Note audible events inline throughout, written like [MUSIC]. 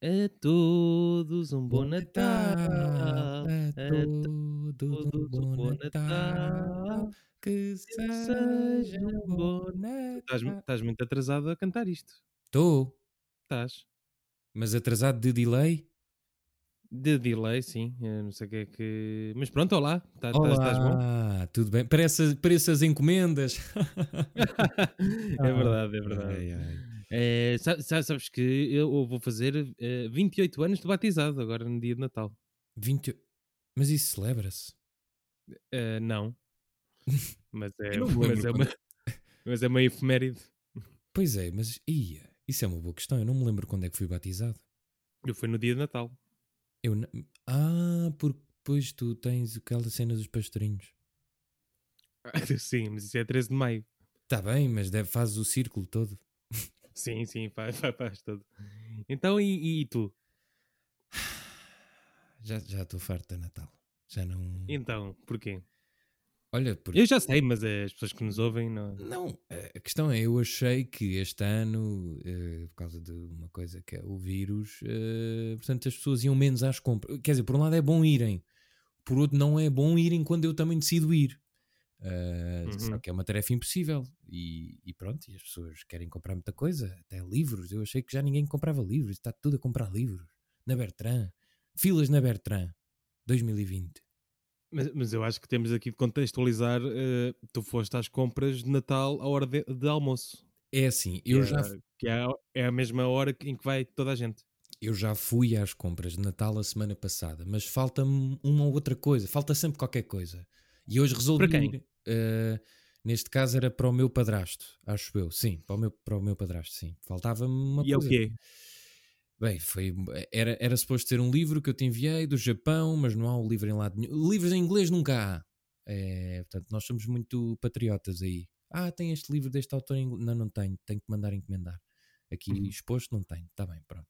A todos um bom Bom Natal. Natal a todos um todos um bom Natal, Natal. que seja um bom. Estás, Natal. estás muito atrasado a cantar isto. Estou, Estás. mas atrasado de delay? De delay, sim. Eu não sei o que é que. Mas pronto, olá. Tá- Estás estás bom? Olá, tudo bem? Parece, parece as encomendas. [LAUGHS] é [LAUGHS] verdade, é verdade. Ai, ai. É, sa- sa- sabes que eu vou fazer eh, 28 anos de batizado agora no dia de Natal. 20... Mas isso celebra-se? Eh, não. Mas [LAUGHS] é, mas, é quando- uma, [LAUGHS] mas é uma efeméride. Pois é, mas ia, isso é uma boa questão. Eu não me lembro quando é que fui batizado. Eu fui no dia de Natal. Eu não- Ah, porque depois tu tens aquela cena dos pastorinhos. [LAUGHS] Sim, mas isso é 13 de maio. Está bem, mas deve fazes o círculo todo. Sim, sim, faz, [LAUGHS] faz, faz todo. Então, e, e tu? [SIGHS] Já já estou farto de Natal. Já não. Então, porquê? Olha, porque Eu já sei, mas é as pessoas que nos ouvem não. Não, a questão é, eu achei que este ano, eh, por causa de uma coisa que é o vírus, eh, portanto as pessoas iam menos às compras. Quer dizer, por um lado é bom irem, por outro não é bom irem quando eu também decido ir. Só Uhum. que é uma tarefa impossível. E, e pronto, e as pessoas querem comprar muita coisa, até livros. Eu achei que já ninguém comprava livros, está tudo a comprar livros. Na Bertrand, filas na Bertrand, 2020. Mas, mas eu acho que temos aqui de contextualizar. eh, tu foste às compras de Natal à hora de, de almoço. É assim, eu é- já Que é, é a mesma hora em que vai toda a gente. Eu já fui às compras de Natal a semana passada, mas falta-me uma ou outra coisa, falta sempre qualquer coisa. E hoje resolvi Para quem? ir. eh, neste caso era para o meu padrasto, acho eu. Sim, para o meu, para o meu padrasto, sim. Faltava-me uma e é o coisa. quê? Bem, foi, era, era suposto ter um livro que eu te enviei do Japão, mas não há o livro em lado nenhum. Livros em inglês nunca há. É, portanto, nós somos muito patriotas aí. Ah, tem este livro deste autor em inglês. Não, não tenho. Tenho que mandar encomendar. Aqui Uhum. exposto não tenho. Está bem, pronto.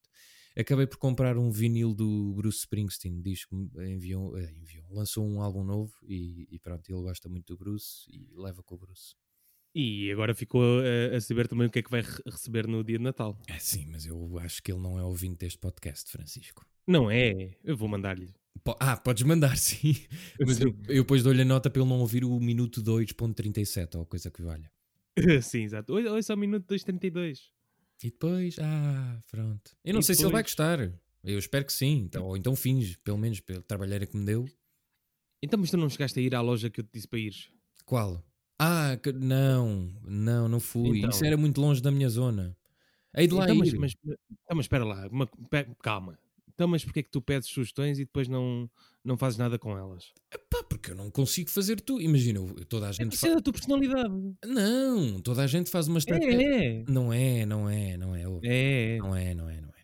Acabei por comprar um vinil do Bruce Springsteen. Diz que enviou, eh, enviou, lançou um álbum novo e, e pronto, ele gosta muito do Bruce e leva com o Bruce. E agora ficou a, a saber também o que é que vai re- receber no dia de Natal. É sim, mas eu acho que ele não é ouvinte deste podcast, Francisco. Não é? Eu vou mandar-lhe. Po- Ah, podes mandar, [LAUGHS] sim. Mas eu, Sim. eu depois dou-lhe a nota para ele não ouvir o minuto 2.37 ou coisa que valha. [LAUGHS] Sim, exato. Oi, oi, só o minuto 2.32. E depois, ah, pronto. Eu não E sei se ele vai depois? gostar. Eu espero que sim. Então, ou então finge, pelo menos pela trabalheira que me deu. Então, mas tu não chegaste a ir à loja que eu te disse para ires? Qual? Ah, que- não, não, não fui. Então. Isso era muito longe da minha zona. Hei de lá Então, mas, ir. mas, então, mas espera lá, uma- calma. Então, mas porquê é que tu pedes sugestões e depois não, não fazes nada com elas? Pá, porque eu não consigo fazer tudo. Imagina, toda a gente Isso é faz. da tua personalidade. Não, toda a gente faz uma estratégia. É, é. Não é, não é, não é. É, é. Não é, não é, não é.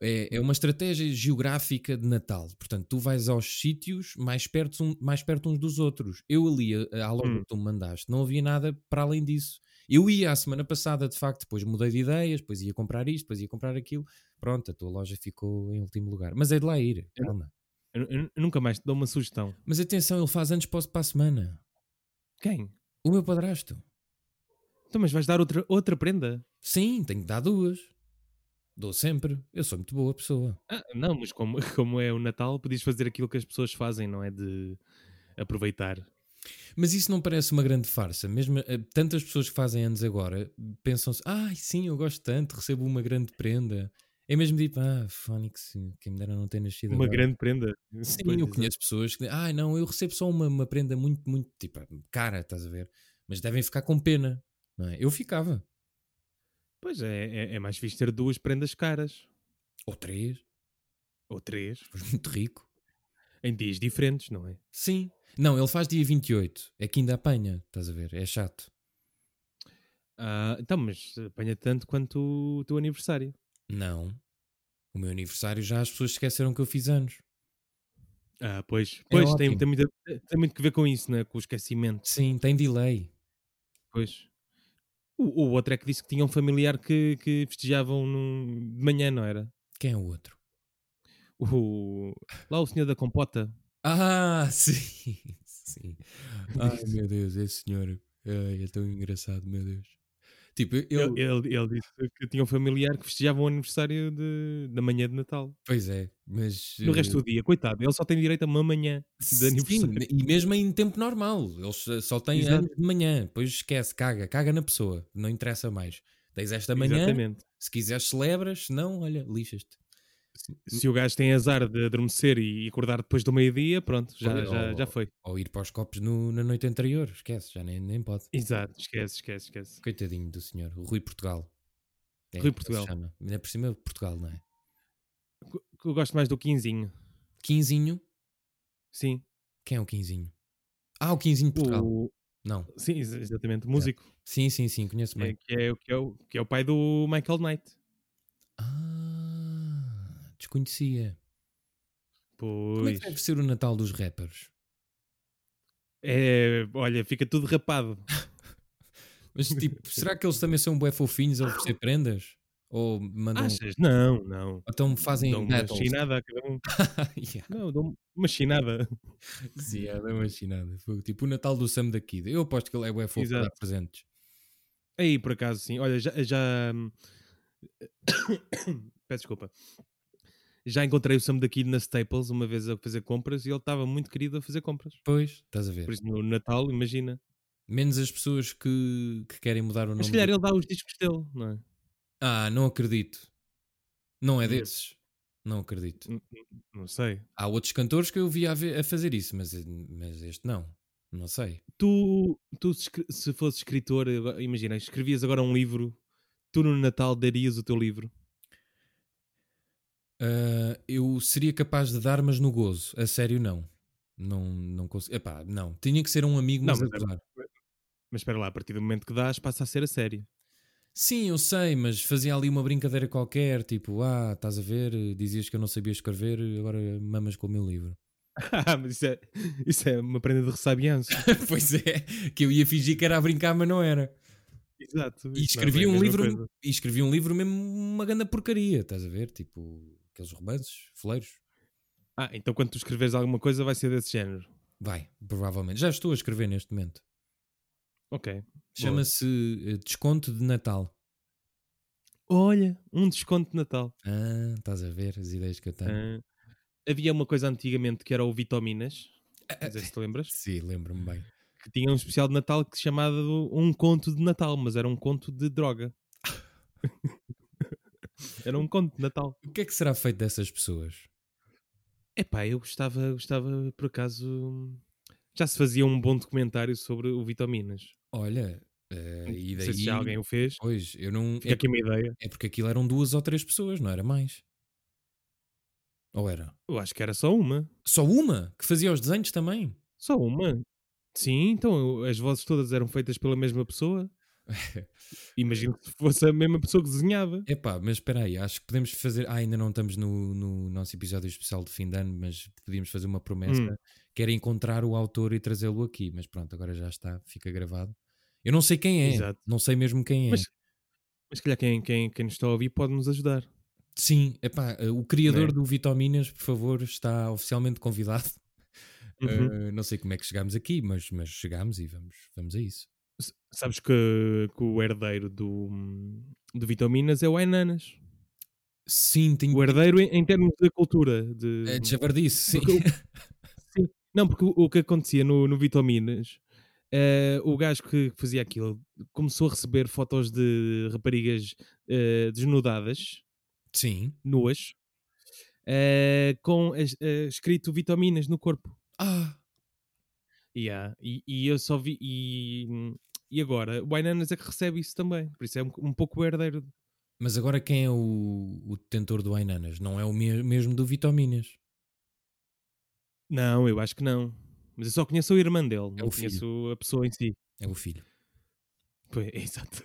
É, é uma estratégia geográfica de Natal. Portanto, tu vais aos sítios mais perto, um- mais perto uns dos outros. Eu ali, a- à loja Hum. que tu me mandaste, não havia nada para além disso. Eu ia a semana passada, de facto, depois mudei de ideias, depois ia comprar isto, depois ia comprar aquilo. Pronto, a tua loja ficou em último lugar. Mas é de lá ir, calma. Eu, eu- eu nunca mais te dou uma sugestão. Mas atenção, ele faz antes para a semana. Quem? O meu padrasto. Então, mas vais dar outra, outra prenda? Sim, tenho que dar duas. Dou sempre. Eu sou muito boa pessoa. Ah, não, mas como, [LAUGHS] como é o Natal, podias fazer aquilo que as pessoas fazem, não é? De aproveitar. Mas isso não parece uma grande farsa. Mesmo eh, tantas pessoas que fazem anos agora pensam-se: ai sim, eu gosto tanto, recebo uma grande prenda. É mesmo tipo: ah, Fónix, quem me dera não ter nascido Uma agora. grande prenda. Sim, eu conheço pessoas que ah, não, eu recebo só uma, uma prenda muito, muito tipo cara, estás a ver? Mas devem ficar com pena, não é? Eu ficava. Pois é, é, é mais fixe ter duas prendas caras. Ou três, Ou três. pois muito rico. Em dias diferentes, não é? Sim. Não, ele faz dia 28. É que ainda apanha, estás a ver? É chato. Ah, então, mas apanha tanto quanto o teu aniversário. Não. O meu aniversário já as pessoas esqueceram que eu fiz anos. Ah, pois, pois tem, ótimo. tem, muito, tem muito que ver com isso, não é? Com o esquecimento. Sim, tem delay. Pois. O, o outro é que disse que tinha um familiar que, que festejavam num- de manhã, não era? Quem é o outro? O, lá o senhor da compota. Ah, [LAUGHS] sim, sim. [LAUGHS] Ai meu Deus, esse senhor é tão engraçado, meu Deus. Tipo, ele, Ele, ele, ele disse que tinha um familiar que festejava o aniversário de, da manhã de Natal. Pois é, mas. No resto eh, do dia, coitado, ele só tem direito a uma manhã de Sim, aniversário. e mesmo em tempo normal, eles só- só têm Exato. anos de manhã, depois esquece, caga, caga na pessoa, não interessa mais. Tens esta manhã, Exatamente. se quiseres celebras, se não, olha, lixas-te. Se o gajo tem azar de adormecer e acordar depois do meio-dia, pronto, já, Olha, já, ou- já foi. Ou ir para os copos no- na noite anterior, esquece, já nem, nem pode. Exato, esquece, esquece, esquece. Coitadinho do senhor, o Rui Portugal. É, Rui Portugal. chama. Ainda por cima é Portugal, não é? Eu gosto mais do quinzinho. Quinzinho, Sim. quem é o Quinzinho? Ah, o Quinzinho de Portugal. O... Não, Sim, ex- exatamente. Músico. sim, sim, sim, conheço É, bem. que, é, que, é o, que é o pai do Michael Knight. Desconhecia. Como é Pois. que deve ser o Natal dos rappers? É, olha, fica tudo rapado. [LAUGHS] Mas tipo, será que eles também são bué fofinhos a oferecer [LAUGHS] prendas? Ou mandam. Achas? Não, não. Ou então fazem Dão uma chinada a cada um. [LAUGHS] yeah. Não, dão uma chinada. Sim, é dá uma chinada. Foi tipo o Natal do Sam da Kid. Eu aposto que ele é bué fofo para dar presentes. Aí, por acaso, sim. Olha, já. já... hum, [COUGHS] Peço desculpa. Já encontrei o Sam daqui na Staples uma vez a fazer compras e ele estava muito querido a fazer compras. Pois, estás a ver. Por isso, no Natal, imagina. Menos as pessoas que, que querem mudar o nome. Mas se calhar do- ele dá os discos dele, não é? Ah, não acredito. Não é Hum. desses. Não acredito. N- n- Não sei. Há outros cantores que eu vi a, ver- a fazer isso, mas, mas este não. Não sei. Tu, tu se escre- se fosses escritor, agora- imagina, escrevias agora um livro, tu no Natal darias o teu livro. Ah, eu seria capaz de dar, mas no gozo. A sério, não. Não, não consigo. Epá, não. Tinha que ser um amigo, Não, mas, mas. Mas espera lá, a partir do momento que dás, passa a ser a sério. Sim, eu sei, mas fazia ali uma brincadeira qualquer, tipo, ah, estás a ver, dizias que eu não sabia escrever, agora mamas com o meu livro. Ah, [LAUGHS] mas isso é, isso é uma prenda de ressabianço. [LAUGHS] pois é, que eu ia fingir que era a brincar, mas não era. Exato. E não é escrevi a um livro, e escrevi um livro mesmo uma grande porcaria, estás a ver? Tipo, aqueles romances, foleiros. Ah, então quando tu escreveres alguma coisa vai ser desse género. Vai, provavelmente. Já estou a escrever neste momento. Ok. Chama-se eh, Desconto de Natal. Olha, um desconto de Natal. Ah, estás a ver as ideias que eu tenho. Ah, havia uma coisa antigamente que era o Vitaminas. Não sei se te lembras. [LAUGHS] Sim, lembro-me bem. Que tinha um especial de Natal que se chamava Um Conto de Natal, mas era um conto de droga. [LAUGHS] era um conto de Natal. O que é que será feito dessas pessoas? Epá, eu gostava, gostava por acaso. Já se fazia um bom documentário sobre o Vitaminas. Olha, eh, e Não daí... sei se já alguém o fez. Pois, eu não... Fica É, aqui uma ideia. é porque aquilo eram duas ou três pessoas, não era mais? Ou era? Eu acho que era só uma. Só uma? Que fazia os desenhos também? Só uma. Sim, então as vozes todas eram feitas pela mesma pessoa. [LAUGHS] Imagino que fosse a mesma pessoa que desenhava. Epá, mas espera aí, acho que podemos fazer. Ah, ainda não estamos no, no nosso episódio especial de fim de ano, mas podíamos fazer uma promessa Hum. que era encontrar o autor e trazê-lo aqui. Mas pronto, agora já está, fica gravado. Eu não sei quem é, Exato. não sei mesmo quem é. Mas, mas se calhar quem, quem, quem nos está a ouvir pode nos ajudar. Sim, epá, eh, o criador Né? do Vitaminas, por favor, está oficialmente convidado. Uhum. Eh, não sei como é que chegámos aqui, mas, mas chegámos e vamos, vamos a isso. Sabes que, que o herdeiro do, do Vitaminas é o Enanas. Sim, tenho. O herdeiro em, em termos de cultura. De, É de jabardice, sim. Porque [LAUGHS] sim. Não, porque o, o que acontecia no, no Vitaminas, eh, o gajo que fazia aquilo começou a receber fotos de raparigas eh, desnudadas, Sim. nuas, eh, com escrito vitaminas no corpo. Ah, Yeah. E, e eu só vi. E, e agora, o Enanas é que recebe isso também. Por isso é um, um pouco o herdeiro. mas agora quem é o, o detentor do Ainanas? Não é o me- mesmo do Vitaminas. Não, eu acho que não. Mas eu só conheço o irmão dele, não É o filho. conheço a pessoa em si. É o filho. Pois, [LAUGHS] exato.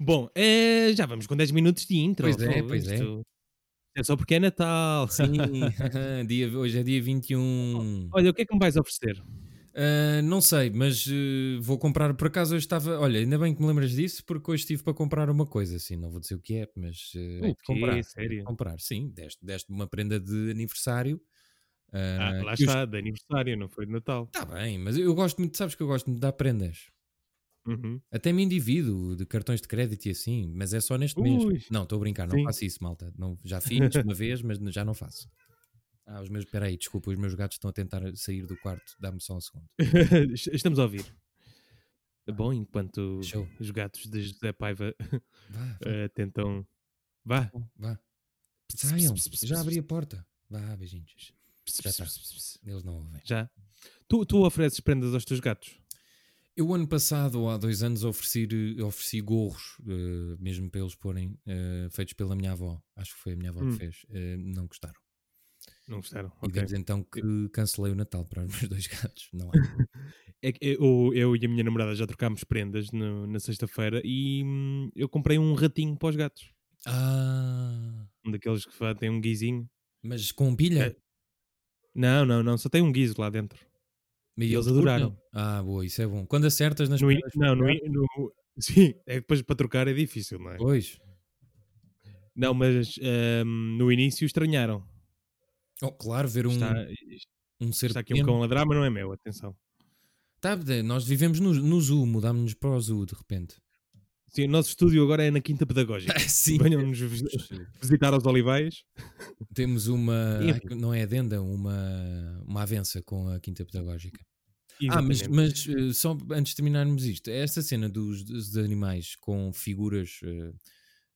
Bom, eh, já vamos com 10 minutos de intro. Pois é, pois é. É só porque é Natal. Sim, [LAUGHS] [LAUGHS] dia, hoje é dia 21. Olha, o que é que me vais oferecer? Ah, não sei, mas eh, vou comprar. Por acaso hoje estava. Olha, ainda bem que me lembras disso, porque hoje estive para comprar uma coisa. Assim, não vou dizer o que é, mas. Uh, O comprar. de Sério? comprar, sim. Deste, deste uma prenda de aniversário. Ah, lá que eu está, de aniversário, não foi de Natal. Está bem, mas eu gosto muito, sabes que eu gosto muito de dar prendas. Uhum. Até me endivido de cartões de crédito e assim, mas é só neste mês. Ui. Não, estou a brincar, não Sim. faço isso, malta. Não, já fiz uma vez, mas já não faço. Ah, os meus. Espera aí, desculpa, os meus gatos estão a tentar sair do quarto. Dá-me só um segundo. [LAUGHS] Estamos a ouvir. Bom, enquanto Show. os gatos de José Paiva Vá, [LAUGHS] vá, eh, tentam. Vá. vá. Saiam, já abri a porta. Vá, beijinhos. Já está. Eles não ouvem. Já. Tu, tu ofereces prendas aos teus gatos? Eu, ano passado, ou há dois anos, ofereci, ofereci gorros, eh, mesmo para eles porem, eh, feitos pela minha avó. Acho que foi a minha avó Hum. que fez. Não gostaram. Não gostaram? E Ok. desde então que cancelei o Natal para os meus [LAUGHS] dois gatos. Não. É que eu, eu e a minha namorada já trocámos prendas no- na sexta-feira e hum, eu comprei um ratinho para os gatos. Ah, Um daqueles que tem um guizinho. mas com pilha? É. Não, não, não. Só tem um guizo lá dentro. E eles adoraram. Ah, boa, isso é bom. Quando acertas nas No prendas, não, no, no- sim, é que depois para trocar é difícil, não é? Pois. Não, mas hum, no início estranharam. Oh, claro, ver um, Está, um ser está aqui um pequeno. cão a ladrar, mas não é meu, atenção. Tá, nós vivemos no, no zoo, mudámos-nos para o zoo de repente. Sim, o nosso estúdio agora é na Quinta Pedagógica. [LAUGHS] Sim. Venham-nos visi- [LAUGHS] visitar aos Olivais. Temos uma. Ai, não é adenda, uma, uma avença com a Quinta Pedagógica. Ah, mas, Exatamente. mas eh, só antes de terminarmos isto, esta cena dos, dos animais com figuras, eh,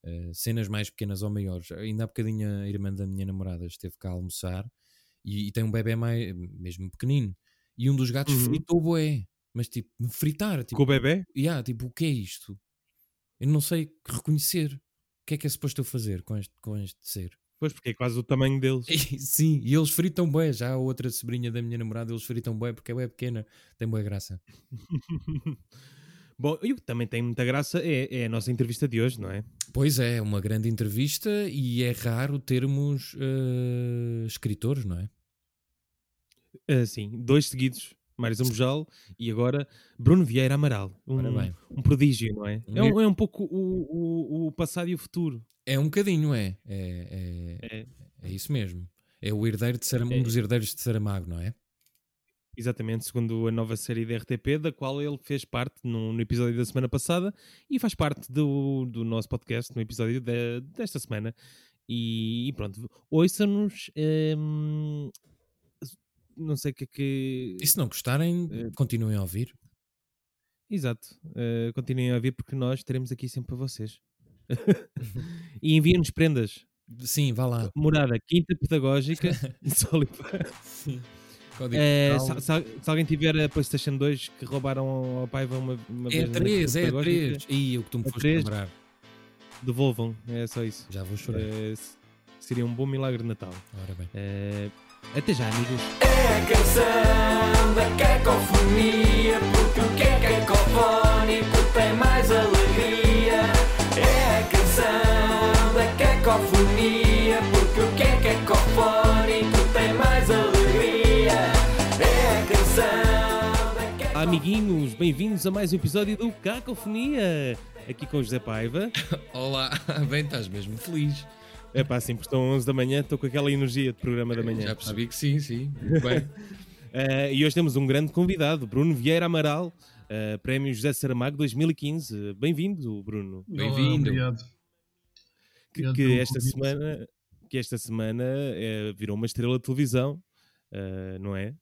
eh, cenas mais pequenas ou maiores. Ainda há bocadinho a irmã da minha namorada esteve cá a almoçar e, e tem um bebê mais, mesmo pequenino. E um dos gatos Uhum. fritou bué. Mas tipo, fritar, tipo, Com o bebê? yeah, tipo, o que é isto? Eu não sei reconhecer. O que é que é suposto eu fazer com este, com este ser? Pois, porque é quase o tamanho deles. [LAUGHS] Sim, e eles fritam bué. Já a outra sobrinha da minha namorada, eles fritam bué porque é bué pequena. Tem bué graça. [LAUGHS] Bom, e o que também tem muita graça é, é a nossa entrevista de hoje, não é? Pois é, uma grande entrevista e é raro termos eh, escritores, não é? Ah, sim, dois seguidos. Mário Zambojal e agora Bruno Vieira Amaral. Um, um prodígio, não é? É um, é um pouco o, o, o passado e o futuro. É um bocadinho, é. É, é, É, é isso mesmo. É o herdeiro de Saramago, É. um dos herdeiros de Saramago, não é? Exatamente, segundo a nova série da RTP, da qual ele fez parte no, no episódio da semana passada e faz parte do, do nosso podcast no episódio de- desta semana. E, e pronto, ouçam-nos. hum, não sei o que é que. E se não gostarem, Eh, continuem a ouvir. Exato. Uh, continuem a ouvir porque nós estaremos aqui sempre para vocês. [LAUGHS] e enviem-nos prendas. Sim, vá lá. Morada Quinta Pedagógica [LAUGHS] Solipa. Código Postal. se, se- se alguém tiver a PlayStation 2 que roubaram ao Paiva uma, uma É vez na 3, Quinta é Pedagógica, 3. Ih, o que tu me É foste lembrar. devolvam. É só isso. Já vou chorar. Se- seria um bom milagre de Natal. Ora bem. Eh, até já, amigos. É a canção da cacofonia, porque o que é cacofónico Amiguinhos, bem-vindos a mais um episódio do Cacofonia. Aqui com o José Paiva. [LAUGHS] Olá, bem, estás mesmo feliz. É pá, sim, porque estão 11 da manhã, estou com aquela energia de programa da manhã. Já percebi que sim, sim. Muito bem. [LAUGHS] Eh, e hoje temos um grande convidado, Bruno Vieira Amaral, eh, Prémio José Saramago 2015. Bem-vindo, Bruno. Bem-vindo. Obrigado. Que, Obrigado que esta convite. semana, que esta semana eh, virou uma estrela de televisão, eh, não é?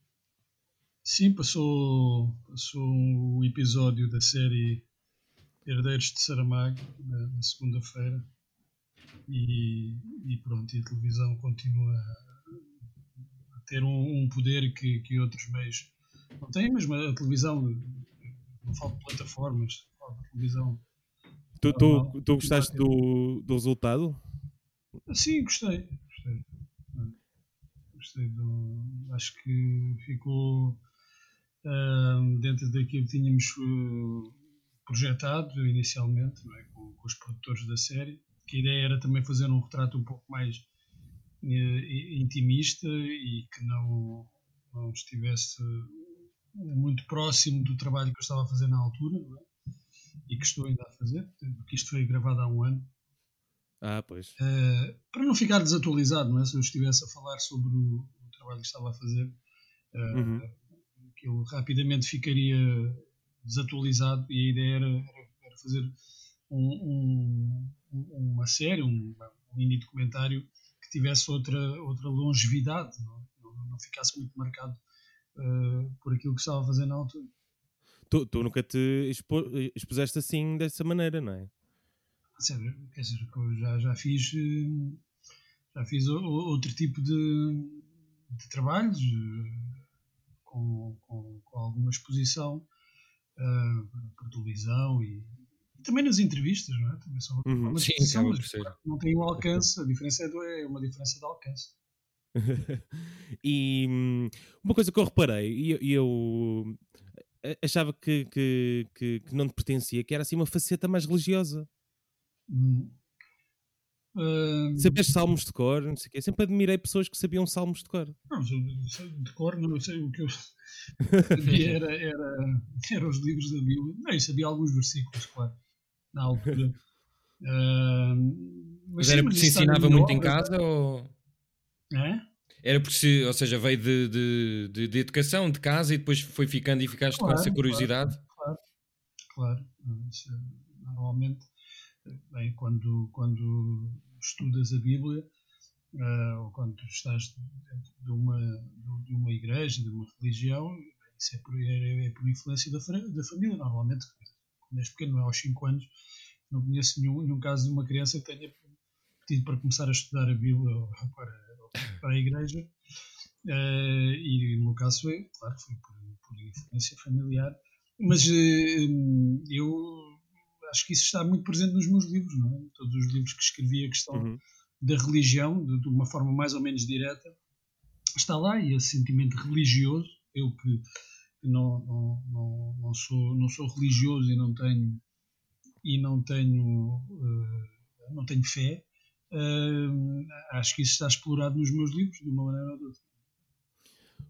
Sim, passou, passou o episódio da série Herdeiros de Saramago na, na segunda-feira e, e pronto, e a televisão continua a ter um, um poder que, que outros meios não têm, mas a televisão, não falo de plataformas, falo de televisão. Tu, tu, Normal. tu gostaste do, do resultado? Sim, gostei. Gostei. Gostei do. Acho que ficou dentro daquilo que tínhamos ah, projetado inicialmente, é? com, com os produtores da série. Que a ideia era também fazer um retrato um pouco mais eh, intimista e que não, não estivesse muito próximo do trabalho que eu estava a fazer na altura, é? e que estou ainda a fazer, porque isto foi gravado há um ano. Ah, pois. Uh, para não ficar desatualizado, não é? se eu estivesse a falar sobre o, o trabalho que estava a fazer, uh, Uhum. Aquilo rapidamente ficaria desatualizado e a ideia era, era, fazer um, um, uma série, um, um mini documentário que tivesse outra, outra longevidade, não, não, não ficasse muito marcado uh, por aquilo que estava a fazer na altura. Tu, tu nunca te expo, expuseste assim dessa maneira, não é? Quer dizer, já, já fiz já fiz outro tipo de, de trabalhos com, com, com, alguma exposição uh, por televisão e, e, também nas entrevistas, não é? Também são uhum, uma sim, exposição, mas não tem o alcance, a diferença é, é uma diferença de alcance. [LAUGHS] e hum, uma coisa que eu reparei, e eu, eu, achava que, que, que, que, não te pertencia, que era assim uma faceta mais religiosa. Hum. Uh, Sabias salmos de cor, não sei o quê. Sempre admirei pessoas que sabiam salmos de cor. Não, de cor, não sei o que eu [LAUGHS] sabia era, era, era os livros da Bíblia. Não, eu sabia alguns versículos, claro, na altura. Uh, mas, mas era porque se ensinava muito em casa ou. É? Era porque se, ou seja, veio de, de, de, de, educação, de casa e depois foi ficando e ficaste claro, com essa curiosidade? Claro, claro. claro. Normalmente, bem, quando, quando estudas a Bíblia, uh, ou quando estás dentro de uma, de uma igreja, de uma religião, isso é por, é, é por influência da, da família, normalmente. Quando és pequeno, aos 5 anos, não conheço nenhum, nenhum caso de uma criança que tenha pedido para começar a estudar a Bíblia ou [LAUGHS] para, para a igreja. Uh, e no meu caso foi, claro, foi por, por influência familiar. Mas uh, eu acho que isso está muito presente nos meus livros, não é? Todos os livros que escrevi a questão uhum. da religião, de, de, uma forma mais ou menos direta, está lá e esse sentimento religioso, eu que, que não, não, não, não, sou, não sou religioso e não tenho e não tenho uh, não tenho fé, uh, acho que isso está explorado nos meus livros de uma maneira ou de outra.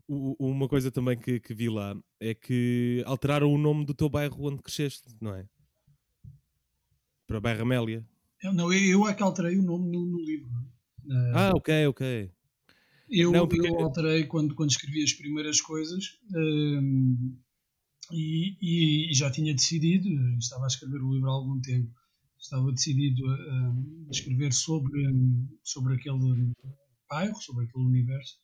Uma coisa também que, que vi lá é que alteraram o nome do teu bairro onde cresceste, não é? Para Bairro Amélia. Eu, não, eu é que alterei o nome no, no livro. Uh, ah, ok, ok. Eu, não, porque... eu alterei quando, quando escrevi as primeiras coisas uh, e, e, e, já tinha decidido, estava a escrever o livro há algum tempo, estava decidido a, a escrever sobre, sobre aquele bairro, sobre aquele universo,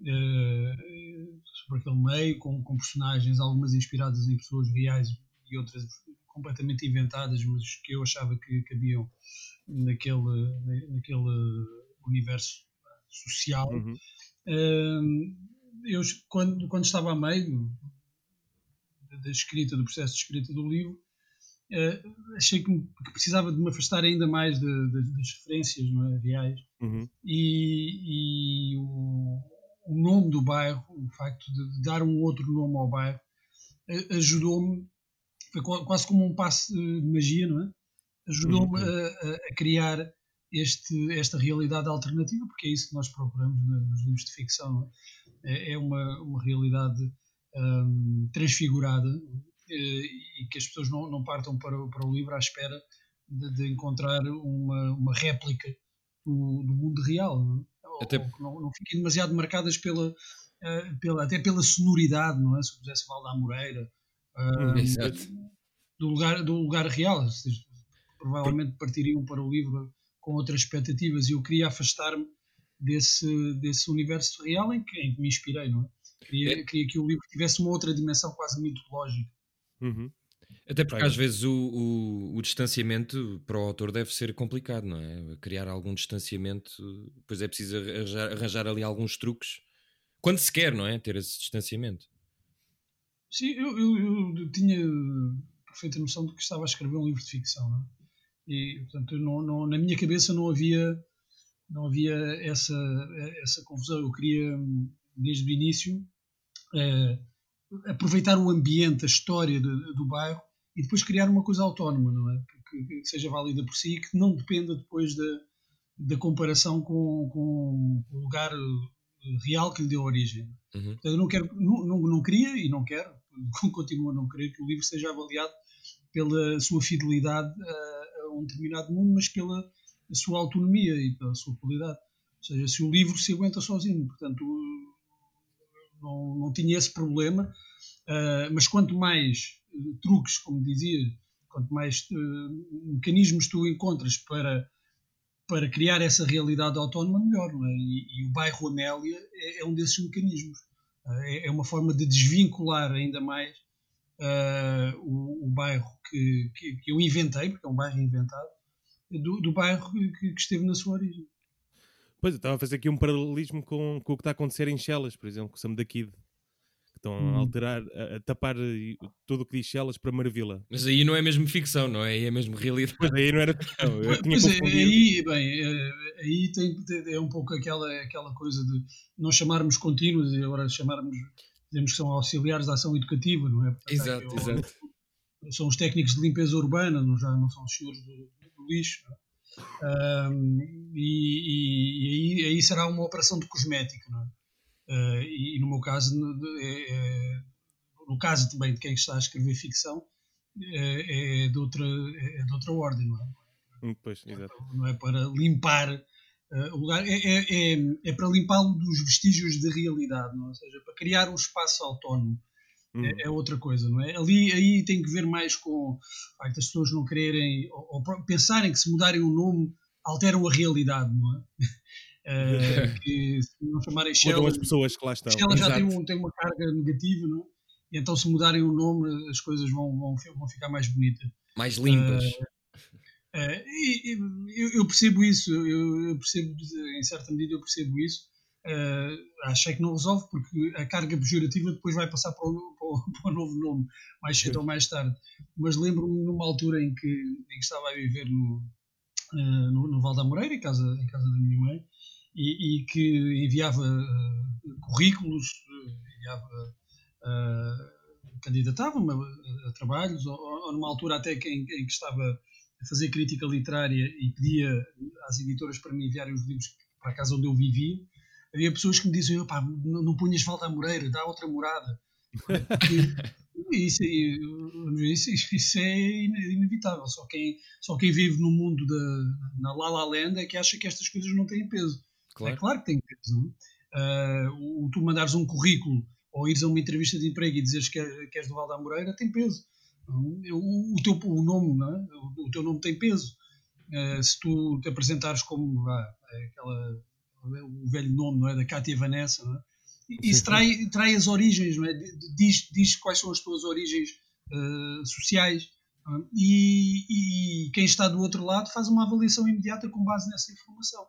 uh, sobre aquele meio, com, com personagens, algumas inspiradas em pessoas reais e outras completamente inventadas, mas que eu achava que cabiam naquele, naquele universo social. Uhum. Uh, eu, quando, quando estava a meio da escrita, do processo de escrita do livro, uh, achei que, que, precisava de me afastar ainda mais de, de, das referências é, reais. Uhum. E, e o, o, nome do bairro, o facto de dar um outro nome ao bairro, ajudou-me foi quase como um passo de magia, não é? Ajudou-me uhum. a, a, criar este, esta realidade alternativa, porque é isso que nós procuramos nos livros de ficção. É? é? é, uma, uma realidade um, transfigurada eh, e que as pessoas não, não partam para, para o livro à espera de, de encontrar uma, uma réplica do, do mundo real. Não, é? até... ou, não, não fiquem demasiado marcadas pela, uh, pela, até pela sonoridade, não é? Se eu pusesse Val da Moreira uh, do, lugar, do lugar real. Seja, provavelmente partiriam para o livro com outras expectativas e eu queria afastar-me desse, desse universo real em que, em que me inspirei, não é? Queria, é. queria que o livro tivesse uma outra dimensão quase mitológica. Uhum. Até porque às vezes o, o, o, distanciamento para o autor deve ser complicado, não é? Criar algum distanciamento, depois é preciso arranjar, arranjar ali alguns truques. Quando se quer, não é? Ter esse distanciamento. Sim, eu, eu, eu, tinha perfeita noção de que estava a escrever um livro de ficção, não é? E, portanto, não, não, na minha cabeça não havia, não havia essa, essa confusão. Eu queria, desde o início, eh, aproveitar o ambiente, a história de, do bairro e depois criar uma coisa autónoma, não é? Que, que seja válida por si e que não dependa depois da, da comparação com, com o lugar real que lhe deu origem. Uhum. Portanto, eu não, quero, não, não, não queria e não quero [LAUGHS] continuo a não querer que o livro seja avaliado pela sua fidelidade a, a um determinado mundo, mas pela sua autonomia e pela sua qualidade. Ou seja, se o livro se aguenta sozinho. Portanto, não, não tinha esse problema, uh, mas quanto mais eh, truques, como dizia, quanto mais uh, mecanismos tu encontras para, para criar essa realidade autónoma, melhor. É? e, e o bairro Amélia é, é um desses mecanismos. É, é, uma forma de desvincular ainda mais uh, o, o, bairro que, que, que, eu inventei, porque é um bairro inventado, do, do bairro que, que, esteve na sua origem. Pois, eu estava a fazer aqui um paralelismo com, com o que está a acontecer em Chelas, por exemplo, com o Sam da Kid estão hum. a alterar, a, a, tapar tudo o que diz Chelas para Marvila. Mas aí não é mesmo ficção, não é? Aí é mesmo realidade. Pois aí não era [LAUGHS] ficção. Eu pois é, aí, bem, é, aí tem, é um pouco aquela, aquela coisa de não chamarmos contínuos e agora chamarmos, dizemos que são auxiliares da ação educativa, não é? Portanto, exato, é, exato. São os técnicos de limpeza urbana, não, já não são os senhores do, do lixo. Um, e, e, e aí será uma operação de cosmética, não é? Uh, e, no meu caso, no, é, é, no caso também de quem está a escrever ficção, é, é de, outra, é de outra ordem, não é? Hum, pois, exato. Não é para limpar uh, o lugar, é, é, é, é para limpá-lo dos vestígios de realidade, não é? ou seja, para criar um espaço autónomo. Hum. É, é, outra coisa, não é? Ali aí tem que ver mais com as pessoas não quererem ou, ou pensarem que se mudarem o nome alteram a realidade, não é? Uh, [LAUGHS] que se não chamarem Shell, as pessoas que lá estão. Shell já tem, um, tem, uma carga negativa, não? E então se mudarem o nome as coisas vão, vão, vão ficar mais bonitas. Mais limpas. Uh, uh, e, eu, eu, percebo isso, eu, eu, percebo, em certa medida eu percebo isso. Uh, achei que não resolve porque a carga pejorativa depois vai passar para o, [LAUGHS] para o, para o novo nome, mais cedo ou mais tarde. Mas lembro-me numa altura em que, em que estava a viver no, no, no Val da Moreira, em casa, em casa da minha mãe, e, e que enviava uh, currículos, uh, enviava, uh, candidatava-me a, a, trabalhos, ou, ou, numa altura até que, em, em, que estava a fazer crítica literária e pedia às editoras para me enviarem os livros para a casa onde eu vivia, havia pessoas que me diziam, não, não punhas falta a Moreira, dá outra morada. [LAUGHS] Isso, isso, isso, é inevitável. Só quem, só quem vive no mundo da na La La Land é que acha que estas coisas não têm peso. Claro. É claro que tem peso. Uh, o, tu mandares um currículo ou ires a uma entrevista de emprego e dizeres que, é, que és do Val da Moreira tem peso. O, o, teu o nome, não é? o, o teu nome tem peso. Uh, se tu te apresentares como ah, aquela, o velho nome não é? da Cátia Vanessa, não é? isso trai, trai as origens, não é? diz, diz quais são as tuas origens uh, sociais. É? E, e, quem está do outro lado faz uma avaliação imediata com base nessa informação.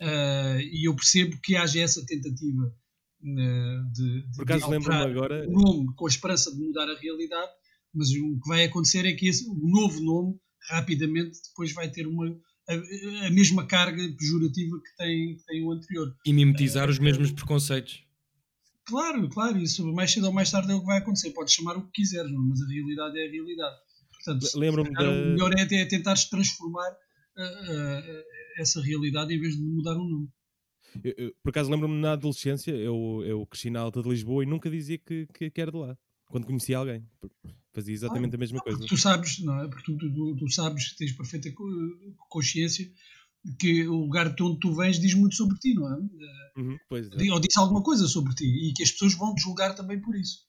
Uh, e eu percebo que haja essa tentativa uh, de, de, Por acaso lembro-me agora. o nome com a esperança de mudar a realidade, mas o que vai acontecer é que esse, o novo nome rapidamente depois vai ter uma, a, a mesma carga pejorativa que tem, que tem o anterior. E mimetizar uh, os mesmos preconceitos. Claro, claro, isso mais cedo ou mais tarde é o que vai acontecer. Podes chamar o que quiseres, mas a realidade é a realidade. Portanto, lembro-me da... o melhor é, é tentar transformar uh, essa realidade em vez de mudar um nome. Eu, eu, por acaso lembro-me na adolescência, eu, eu cresci na Alta de Lisboa e nunca dizia que, que, que era de lá. Quando conhecia alguém, fazia exatamente ah, a mesma coisa. Tu sabes, não é? Porque tu, tu, tu, sabes, tens perfeita consciência que o lugar de onde tu vens diz muito sobre ti, não é? Uhum, é. Ou diz alguma coisa sobre ti e que as pessoas vão te julgar também por isso.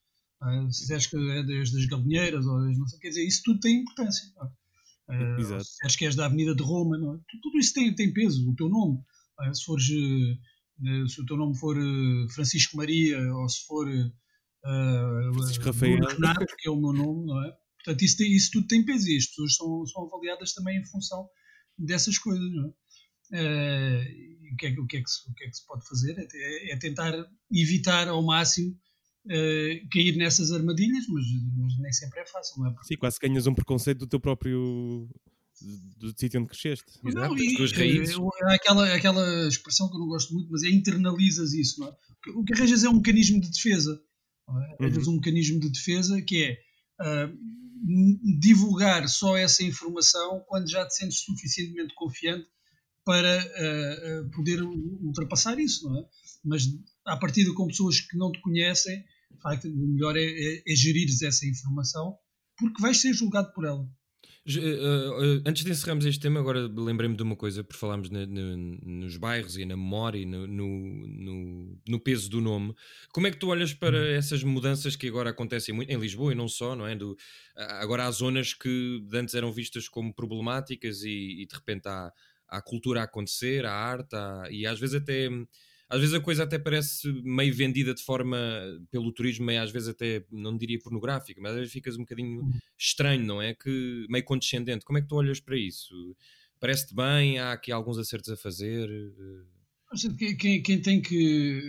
É? Se disseres que é das galinheiras ou não sei, quer dizer, isso tudo tem importância. Não é? Uh, Exato. Se que és da Avenida de Roma, não é? tudo isso tem, tem peso, o teu nome. Uh, se, fores, uh, se o teu nome for Francisco Maria ou se for Francisco Rafael, Renato, que é o meu nome, não é? Portanto, isso, tem, isso tudo tem peso e as pessoas são, são avaliadas também em função dessas coisas, não é? o, que é, o, que é que se, o que é que se pode fazer? É, é tentar evitar ao máximo uh, cair nessas armadilhas, mas, mas, nem sempre é fácil, não é? Porque... Sim, quase ganhas um preconceito do teu próprio do sítio onde cresceste. Não, e, é aquela, aquela expressão que eu não gosto muito, mas é internalizas isso, não é? O que arranjas é um mecanismo de defesa. É? Arranjas uhum. um mecanismo de defesa que é uh, divulgar só essa informação quando já te sentes suficientemente confiante para uh, uh, poder ultrapassar isso, não é? Mas a partir de com pessoas que não te conhecem, o melhor é, é, é gerir essa informação porque vais ser julgado por ela. Uh, uh, antes de encerrarmos este tema, agora lembrei-me de uma coisa, por falarmos na, na, nos bairros e na memória e no, no, no, peso do nome. Como é que tu olhas para uhum. essas mudanças que agora acontecem muito em Lisboa e não só, não é? Do, agora há zonas que antes eram vistas como problemáticas e, e de repente há, há cultura a acontecer, há arte, há, e às vezes até às vezes a coisa até parece meio vendida de forma pelo turismo, meio às vezes até, não diria pornográfica, mas às vezes ficas um bocadinho uhum. estranho, não é? Que meio condescendente. Como é que tu olhas para isso? Parece-te bem? Há aqui alguns acertos a fazer? Quem, quem, tem que.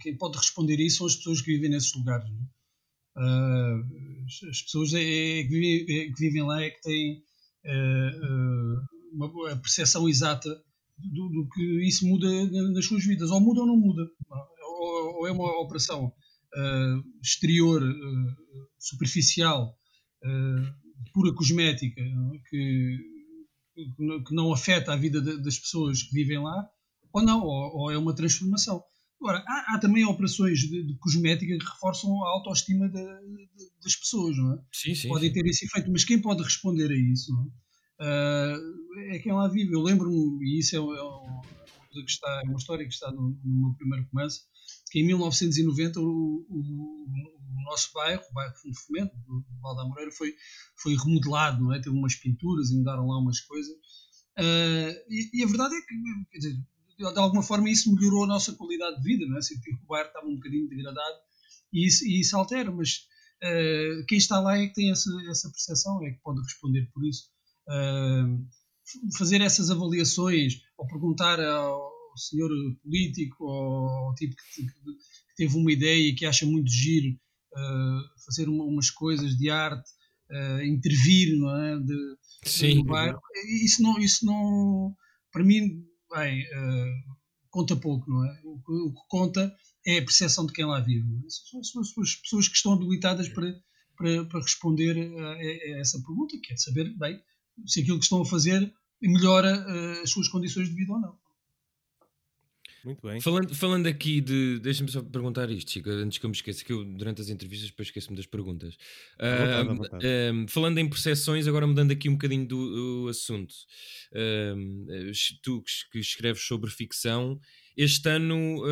Quem pode responder isso são as pessoas que vivem nesses lugares. Uh, as pessoas é, é, que, vivem, é, que, vivem, lá é que têm uh, uh, uma percepção exata do, do, que isso muda nas suas vidas. Ou muda ou não muda. Ou, ou é uma operação uh, exterior, uh, superficial, uh, pura cosmética, é? que, que, não afeta a vida de, das pessoas que vivem lá, ou não, ou, ou é uma transformação. Agora, há, há também operações de, de, cosmética que reforçam a autoestima de, das pessoas, não é? Sim, sim. Podem ter esse efeito, mas quem pode responder a isso? Não é? Uh, é quem lá vive. Eu lembro-me, e isso é, é, uma, que está, é uma história que está no, no meu primeiro romance, que em 1990 o, o, o, nosso bairro, o bairro Fundo Fomento, do Val da Moreira, foi, foi remodelado, não é? teve umas pinturas e mudaram lá umas coisas. Uh, e, e, a verdade é que, quer dizer, de alguma forma isso melhorou a nossa qualidade de vida, não é? Assim, o bairro estava um bocadinho degradado e isso, e isso altera, mas uh, quem está lá é que tem essa, essa percepção, é que pode responder por isso fazer essas avaliações ou perguntar ao senhor político ou ao tipo que, que, teve uma ideia e que acha muito giro uh, fazer uma, umas coisas de arte, uh, intervir não é? de, Sim. bairro. Isso não, isso não para mim, bem, conta pouco, não é? O, que conta é a percepção de quem lá vive. É? São as pessoas que estão habilitadas para, para, para responder a, a, essa pergunta, que é saber, bem, se aquilo que estão a fazer melhora uh, as suas condições de vida ou não. Muito bem. Falando, falando aqui de. Deixa-me só perguntar isto, Chico, antes que eu me esqueça, que eu durante as entrevistas depois esqueço-me das perguntas. Uh, uh, falando em percepções, agora mudando aqui um bocadinho do, do assunto. Uh, tu que escreves sobre ficção, este ano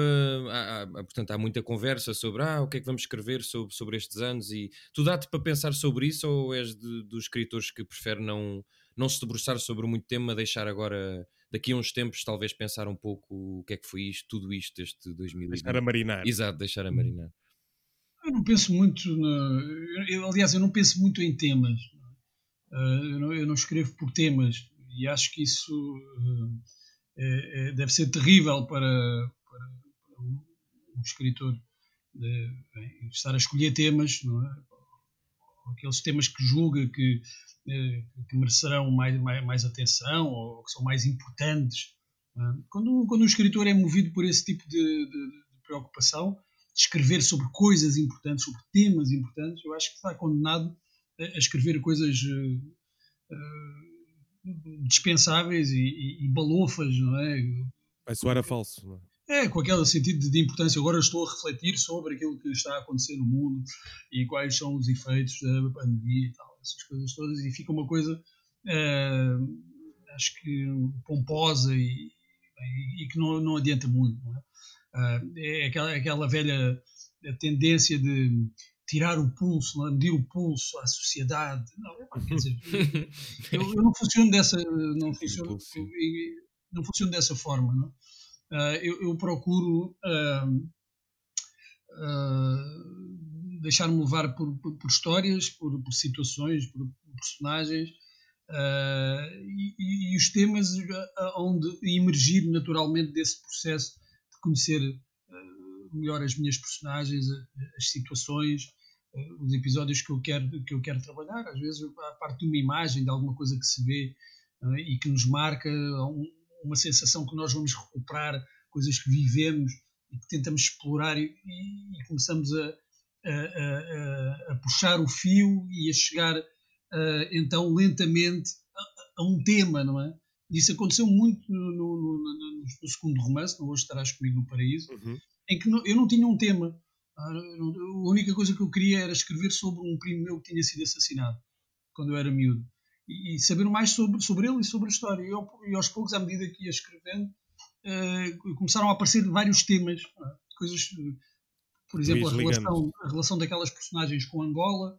há, há, portanto, há muita conversa sobre ah, o que é que vamos escrever sobre, sobre estes anos e tu dá-te para pensar sobre isso ou és de, dos escritores que prefere não, não se debruçar sobre muito tema, deixar agora daqui a uns tempos talvez pensar um pouco o que é que foi isto, tudo isto deste 2020. Deixar a marinar. Exato, deixar a marinar. Eu não penso muito, na, eu, aliás, eu não penso muito em temas. Uh, eu, não, eu, não, escrevo por temas e acho que isso uh, é, é, deve ser terrível para, para, para um, escritor de, bem, estar a escolher temas, é? aqueles temas que julga que eh, que merecerão mais, mais, mais, atenção ou que são mais importantes. É? Quando, quando um escritor é movido por esse tipo de, de, de preocupação, de escrever sobre coisas importantes, sobre temas importantes, eu acho que está condenado a escrever coisas uh, dispensáveis e, e, e, balofas, não é? Vai soar a falso, não é? É, com aquele sentido de importância. Agora estou a refletir sobre aquilo que está a acontecer no mundo e quais são os efeitos da pandemia e tal essas coisas todas, e fica uma coisa, uh, acho que pomposa e, e, que não, não adianta muito. Não é? Uh, é aquela, aquela velha tendência de tirar o pulso, é? medir o pulso à sociedade. Não, quer dizer, [LAUGHS] eu, eu, não funciono dessa, não funciono, não funciono dessa forma. Não? Uh, eu, eu, procuro uh, uh, deixar-me levar por, por, por histórias, por, por, situações, por personagens uh, e, e, os temas onde emergir naturalmente desse processo de conhecer uh, melhor as minhas personagens, as situações, os episódios que eu quero que eu quero trabalhar. Às vezes a parte de uma imagem, de alguma coisa que se vê e que nos marca um, uma sensação que nós vamos recuperar, coisas que vivemos e que tentamos explorar e, e começamos a, a, a, a puxar o fio e a chegar então lentamente a, um tema, não é? Isso aconteceu muito no, no, no, no segundo romance, no Hoje Estarás Comigo no Paraíso, uhum. em que não, eu não tinha um tema. A única coisa que eu queria era escrever sobre um primo meu que tinha sido assassinado quando eu era miúdo. e, e saber mais sobre, sobre ele e sobre a história. E, ao- e aos poucos, à medida que ia escrevendo, eh, começaram a aparecer vários temas, é? coisas, por exemplo, a relação, a relação daquelas personagens com Angola,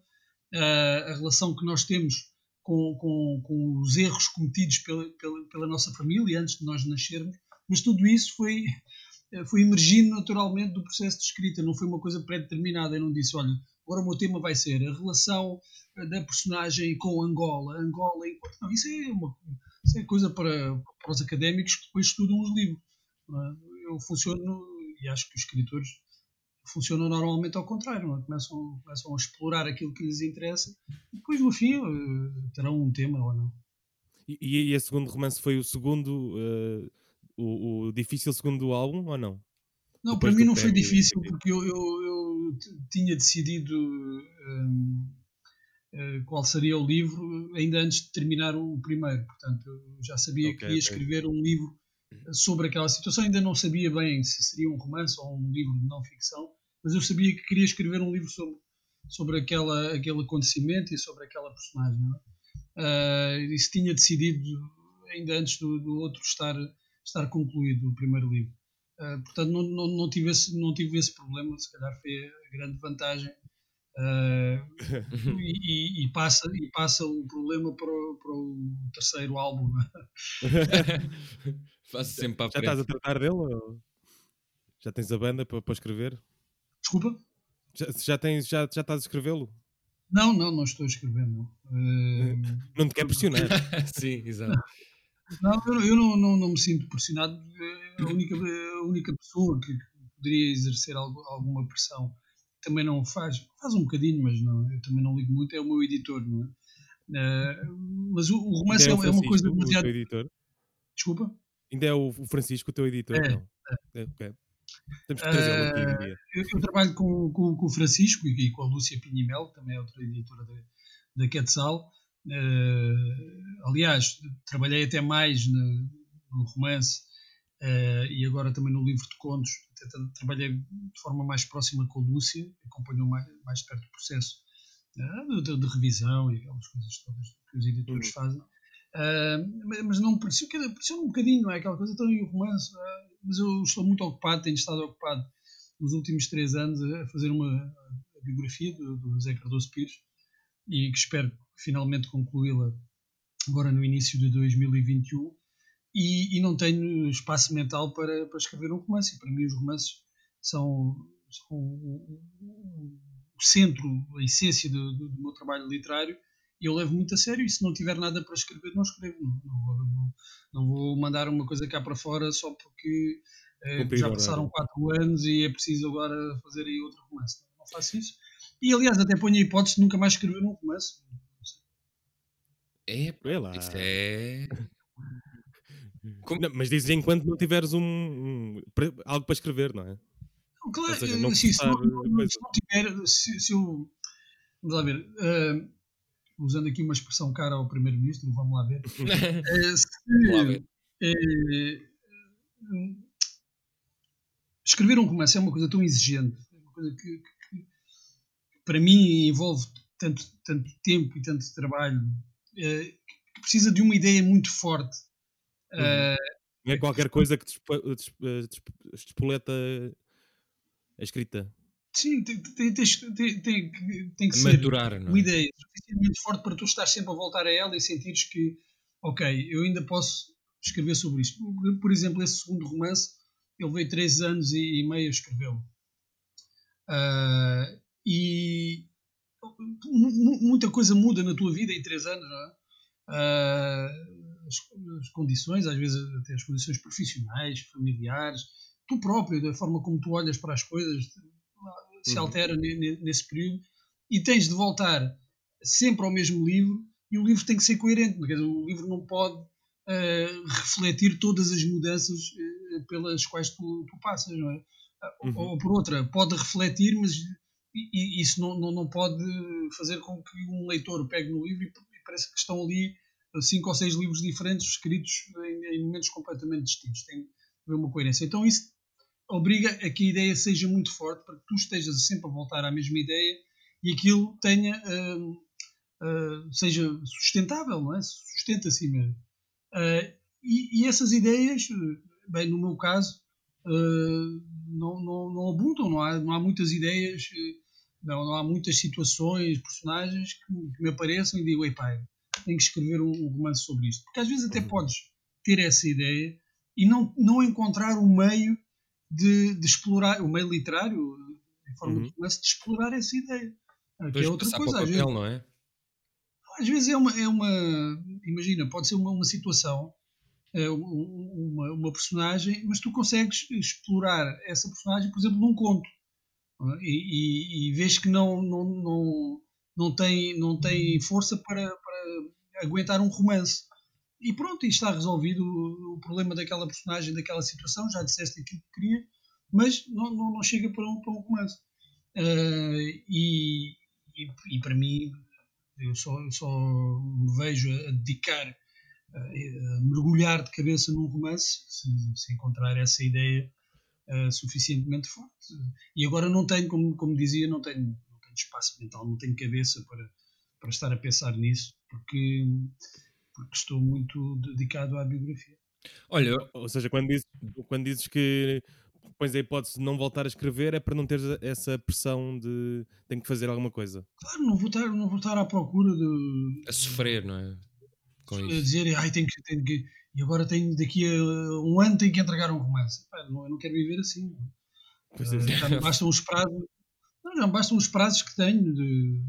eh, a relação que nós temos com, com, com os erros cometidos pela, pela, pela nossa família antes de nós nascermos, mas tudo isso foi, foi emergindo naturalmente do processo de escrita, não foi uma coisa pré-determinada. Eu não disse, olha, agora o meu tema vai ser a relação eh, da personagem com Angola, Angola enquanto. Não, isso é uma isso é coisa para, para os académicos que depois estudam os livros. é? Eu funciono, e acho que os escritores funcionam normalmente ao contrário, é? começam, começam a explorar aquilo que lhes interessa e depois no fim eh, terão um tema ou não. E, e esse segundo romance foi o segundo, eh, o, o difícil segundo álbum ou não? Não, Depois para mim não foi difícil porque eu, eu- eu tinha decidido hum, eh, qual seria o livro ainda antes de terminar o primeiro. Portanto, eu já sabia Ok, que ia escrever um livro sobre aquela situação. Ainda não sabia bem se seria um romance ou um livro de não ficção, mas eu sabia que queria escrever um livro sobre, sobre aquela, aquele acontecimento e sobre aquela personagem. Não é? Ah, isso tinha decidido ainda antes do, do outro estar, estar concluído, o primeiro livro. Uh, portanto, não, não, não, tive esse, não tive esse problema, se calhar foi a grande vantagem. Uh, [LAUGHS] e, e- passa, e passa o problema para o, para o terceiro álbum. é? [LAUGHS] Faço sempre para a Já estás a tratar dele? ou- Já tens a banda para, para escrever? Desculpa? Já, já, tens, já, já estás a escrevê-lo? Não, não, não estou a escrever. Não, Uh, [LAUGHS] Não te quer pressionar. Sim, exato. Não eu, não, não, não me sinto pressionado. É A única, a única pessoa que poderia exercer algo- alguma pressão também não faz, faz um bocadinho, mas não, eu também não ligo muito, é o meu editor, não é? Uh, mas o, o romance é, o é uma coisa Francisco, demasiado. teu editor? Desculpa? Ainda é o, Francisco, o teu editor? É, Não. É, ok. Temos que trazê-lo aqui um dia. Eu, eu trabalho com, com, com o Francisco e, com a Lúcia Pinhimel, que também é outra editora da, da Quetzal. Eh, aliás, trabalhei até mais na- no romance eh, e agora também no livro de contos. Até tra- trabalhei de forma mais próxima com a Lúcia, acompanhou mais, mais de perto o processo eh, de, de revisão e aquelas coisas todas que os editores Uhum. fazem. Mas- mas não dizer, pareceu um bocadinho, não é? Aquela coisa tão e o romance. ah, mas eu estou muito ocupado, tenho estado ocupado nos últimos três anos a fazer uma a biografia do, do José Cardoso Pires e que espero finalmente concluí-la agora no início de 2021 e, e não tenho espaço mental para, para escrever um romance. E para mim os romances são, são o, o- o centro, a essência do, do- do meu trabalho literário. E eu levo muito a sério e se não tiver nada para escrever não escrevo não, vou, não- não vou mandar uma coisa cá para fora só porque eh, já passaram quatro anos e é preciso agora fazer aí outro romance. Não, não faço isso. E aliás até ponho a hipótese de nunca mais escrever um romance É, Vê lá. isso é. [LAUGHS] Como- Não, mas dizes enquanto não tiveres um, um- algo para escrever, não é? Não, Claro, seja, não assim, se, não, se não tiver, se, se eu, vamos lá ver, eh, usando aqui uma expressão cara ao Primeiro-Ministro, vamos lá ver, [LAUGHS] Eh, se, Vamos lá ver. eh, hum, escrever um romance é uma coisa tão exigente, é uma coisa que, que- que para mim envolve tanto, tanto tempo e tanto trabalho, eh, que precisa de uma ideia muito forte. Uhum. Eh, Não é qualquer coisa que despo- des- des- despoleta a escrita. sim, tem, tem, tem, tem, que- tem que ser Maturar, não uma é? ideia suficientemente forte para tu estar sempre a voltar a ela e sentires que, ok, eu ainda posso escrever sobre isto. Por, exemplo, esse segundo romance, ele veio três anos e, meio a escrevê-lo. Ah, muita coisa muda na tua vida em três anos, não é? Ah, as, as condições, às vezes até as condições profissionais, familiares, tu próprio, da forma como tu olhas para as coisas, se Uhum. altera ne- nesse período e tens de voltar sempre ao mesmo livro e o livro tem que ser coerente, quer dizer, o livro não pode eh, refletir todas as mudanças eh, pelas quais tu, tu passas, não é? Ah, Uhum. Ou, ou por outra, pode refletir, mas e- isso não, não, não pode fazer com que um leitor pegue no livro e, parece que estão ali cinco ou seis livros diferentes escritos em, em momentos completamente distintos. Tem de haver uma coerência. Então isso obriga a que a ideia seja muito forte para que tu estejas sempre a voltar à mesma ideia e aquilo tenha hum, uh, seja sustentável, não é? Sustenta a si mesmo. Uh, e, e, essas ideias, bem, no meu caso, uh, não, não, não abundam, não há, não há muitas ideias, não, não há muitas situações, personagens que, que me apareçam e digo, ei pai, tenho que escrever um, um, romance sobre isto. Porque às vezes até uhum. podes ter essa ideia e não, não encontrar um meio de, de explorar, o meio literário, em forma uhum. de romance, de explorar essa ideia. Que é outra coisa. Papel, vezes, não é? às vezes é uma, é uma imagina, pode ser uma, uma situação, é uma, uma personagem, mas tu consegues explorar essa personagem, por exemplo, num conto. E, e, e vês que não, não, não, não, tem, não tem força para, para aguentar um romance. E pronto, e está resolvido o, problema daquela personagem, daquela situação, já disseste aquilo que queria, mas não, não, não chega para um, para um romance. Uh, e, e, e, para mim, eu só, eu só me vejo a dedicar, a, a mergulhar de cabeça num romance, se, se encontrar essa ideia uh, suficientemente forte. E agora não tenho, como, como dizia, não tenho, não tenho espaço mental, não tenho cabeça para, para estar a pensar nisso, porque, porque estou muito dedicado à biografia. Olha, ou seja, quando dizes, quando dizes que pões a hipótese de não voltar a escrever é para não ter essa pressão de tenho que fazer alguma coisa. Claro, não vou estar, não vou estar à procura de. A sofrer, não é? Com a isso. dizer, ai, tenho que, tenho que. E agora tenho, daqui a um ano tenho que entregar um romance. Pá, não, eu não quero viver assim. Pois é. Já me bastam os prazos. Não, já me bastam os prazos que tenho de,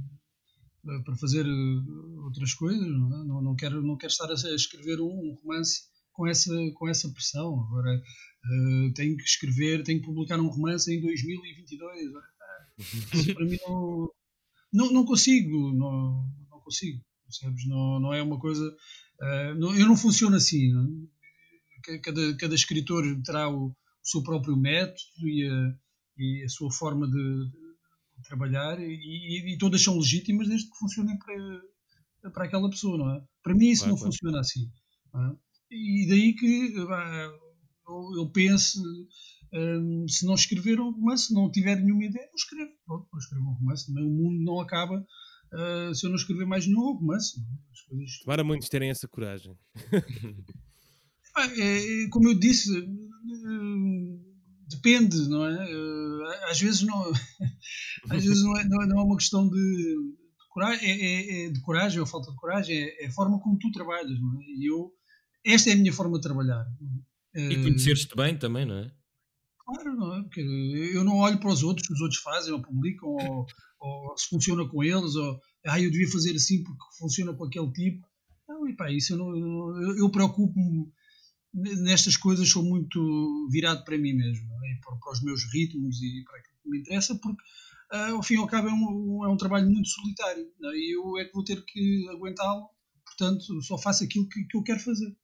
para fazer eh, outras coisas. Não, é? não, não, quero, não quero estar a escrever um romance com essa, com essa pressão. Agora uh, tenho que escrever, tenho que publicar um romance em 2022. Isso para mim não, não, não consigo, não, não consigo, percebes? Não, não é uma coisa. Não, eu não funciono assim. Não? Cada, cada escritor terá o, seu próprio método e a, e a sua forma de, de trabalhar, e, e, todas são legítimas desde que funcionem para, para aquela pessoa, não é? Para mim isso claro, não claro. funciona assim. É? E daí que eu, penso, um, se não escrever um romance, se não tiver nenhuma ideia, não escrevo. Pronto, não escrevo um romance. Também o mundo não acaba uh, se eu não escrever mais nenhum romance. As coisas... Tomara muitos terem essa coragem. [LAUGHS] é, é, como eu disse, hum, depende, não é? Uh, às vezes não, [LAUGHS] às vezes não é, não é uma questão de, de coragem, é, é, é, de coragem ou falta de coragem, é, é, a forma como tu trabalhas, não é? E eu esta é a minha forma de trabalhar. E eh, conheceres-te bem também, não é? Claro, não é? Porque eu não olho para os outros, que os outros fazem ou publicam, ou, ou, se funciona com eles, ou ah, eu devia fazer assim porque funciona com aquele tipo. Não, e pá, isso eu não. Eu, eu preocupo-me nestas coisas, sou muito virado para mim mesmo, é? para, para, os meus ritmos e para aquilo que me interessa, porque uh, ao fim e ao cabo é um, é um trabalho muito solitário é? e eu é que vou ter que aguentá-lo, portanto só faço aquilo que, que eu quero fazer.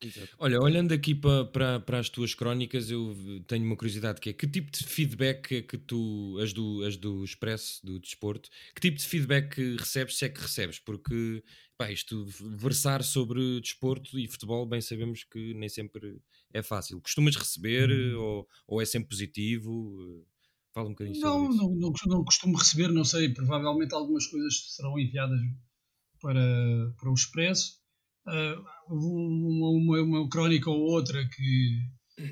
Exato. Olha, olhando aqui para, para, para, as tuas crónicas, eu tenho uma curiosidade que é que tipo de feedback é que tu, as do, as do Expresso, do desporto, que tipo de feedback recebes, se é que recebes? Porque pá, isto versar sobre desporto e futebol, bem sabemos que nem sempre é fácil. Costumas receber hum. ou, ou é sempre positivo? Fala um bocadinho não, sobre não. Não, não costumo receber, não sei, provavelmente algumas coisas serão enviadas para, para o Expresso uh, uma, uma, crónica ou outra que,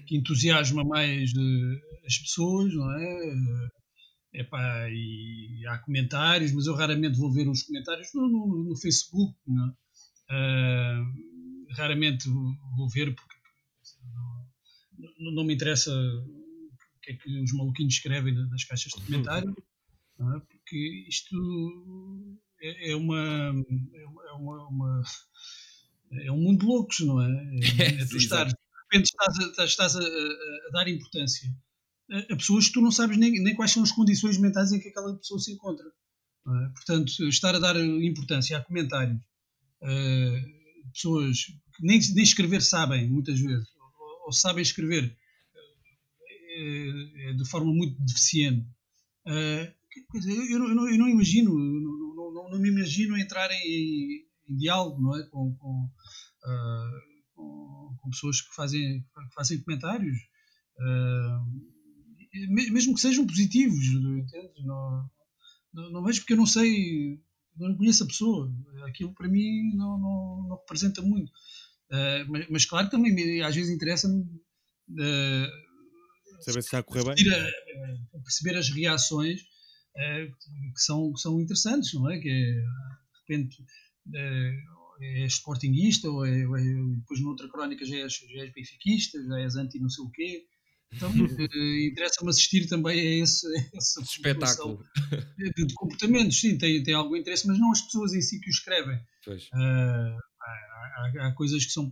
que entusiasma mais uh, as pessoas, não é? Uh, epá, e há comentários, mas eu raramente vou ver os comentários no, no, no Facebook, não é? uh, raramente vou ver porque não, não, me interessa o que é que os maluquinhos escrevem nas caixas de comentário, é? porque isto é, é uma, é uma, uma é um mundo de loucos, não é? [LAUGHS] É, é tu estar, de repente estás, a, estás a, a, dar importância a, a, pessoas que tu não sabes nem, nem quais são as condições mentais em que aquela pessoa se encontra. É? Portanto, estar a dar importância a comentários, uh, pessoas que nem, nem escrever sabem, muitas vezes, ou, ou sabem escrever uh, de forma muito deficiente. Eu, eu, não, eu, não, imagino, não, não, não, não me imagino entrar em, em diálogo não é? com, com, uh, com, com, pessoas que fazem, que fazem comentários, uh, mesmo que sejam positivos, entende? Não, não, não, vejo porque eu não sei, não conheço a pessoa. Aquilo para mim não, não, não representa muito. Uh, mas, mas, claro, também me, às vezes interessa-me uh, saber se está a correr bem. A, perceber as reações uh, que, são, que são interessantes, não é? Que é, de repente é sportinguista ou, é, ou é, depois noutra crónica já és, já és benfiquista, já és anti não sei o quê. Então interessa-me assistir também a esse, a esse espetáculo de, de, comportamentos. Sim, tem, tem algum interesse, mas não as pessoas em si que o escrevem. Uh, há, há, coisas que são.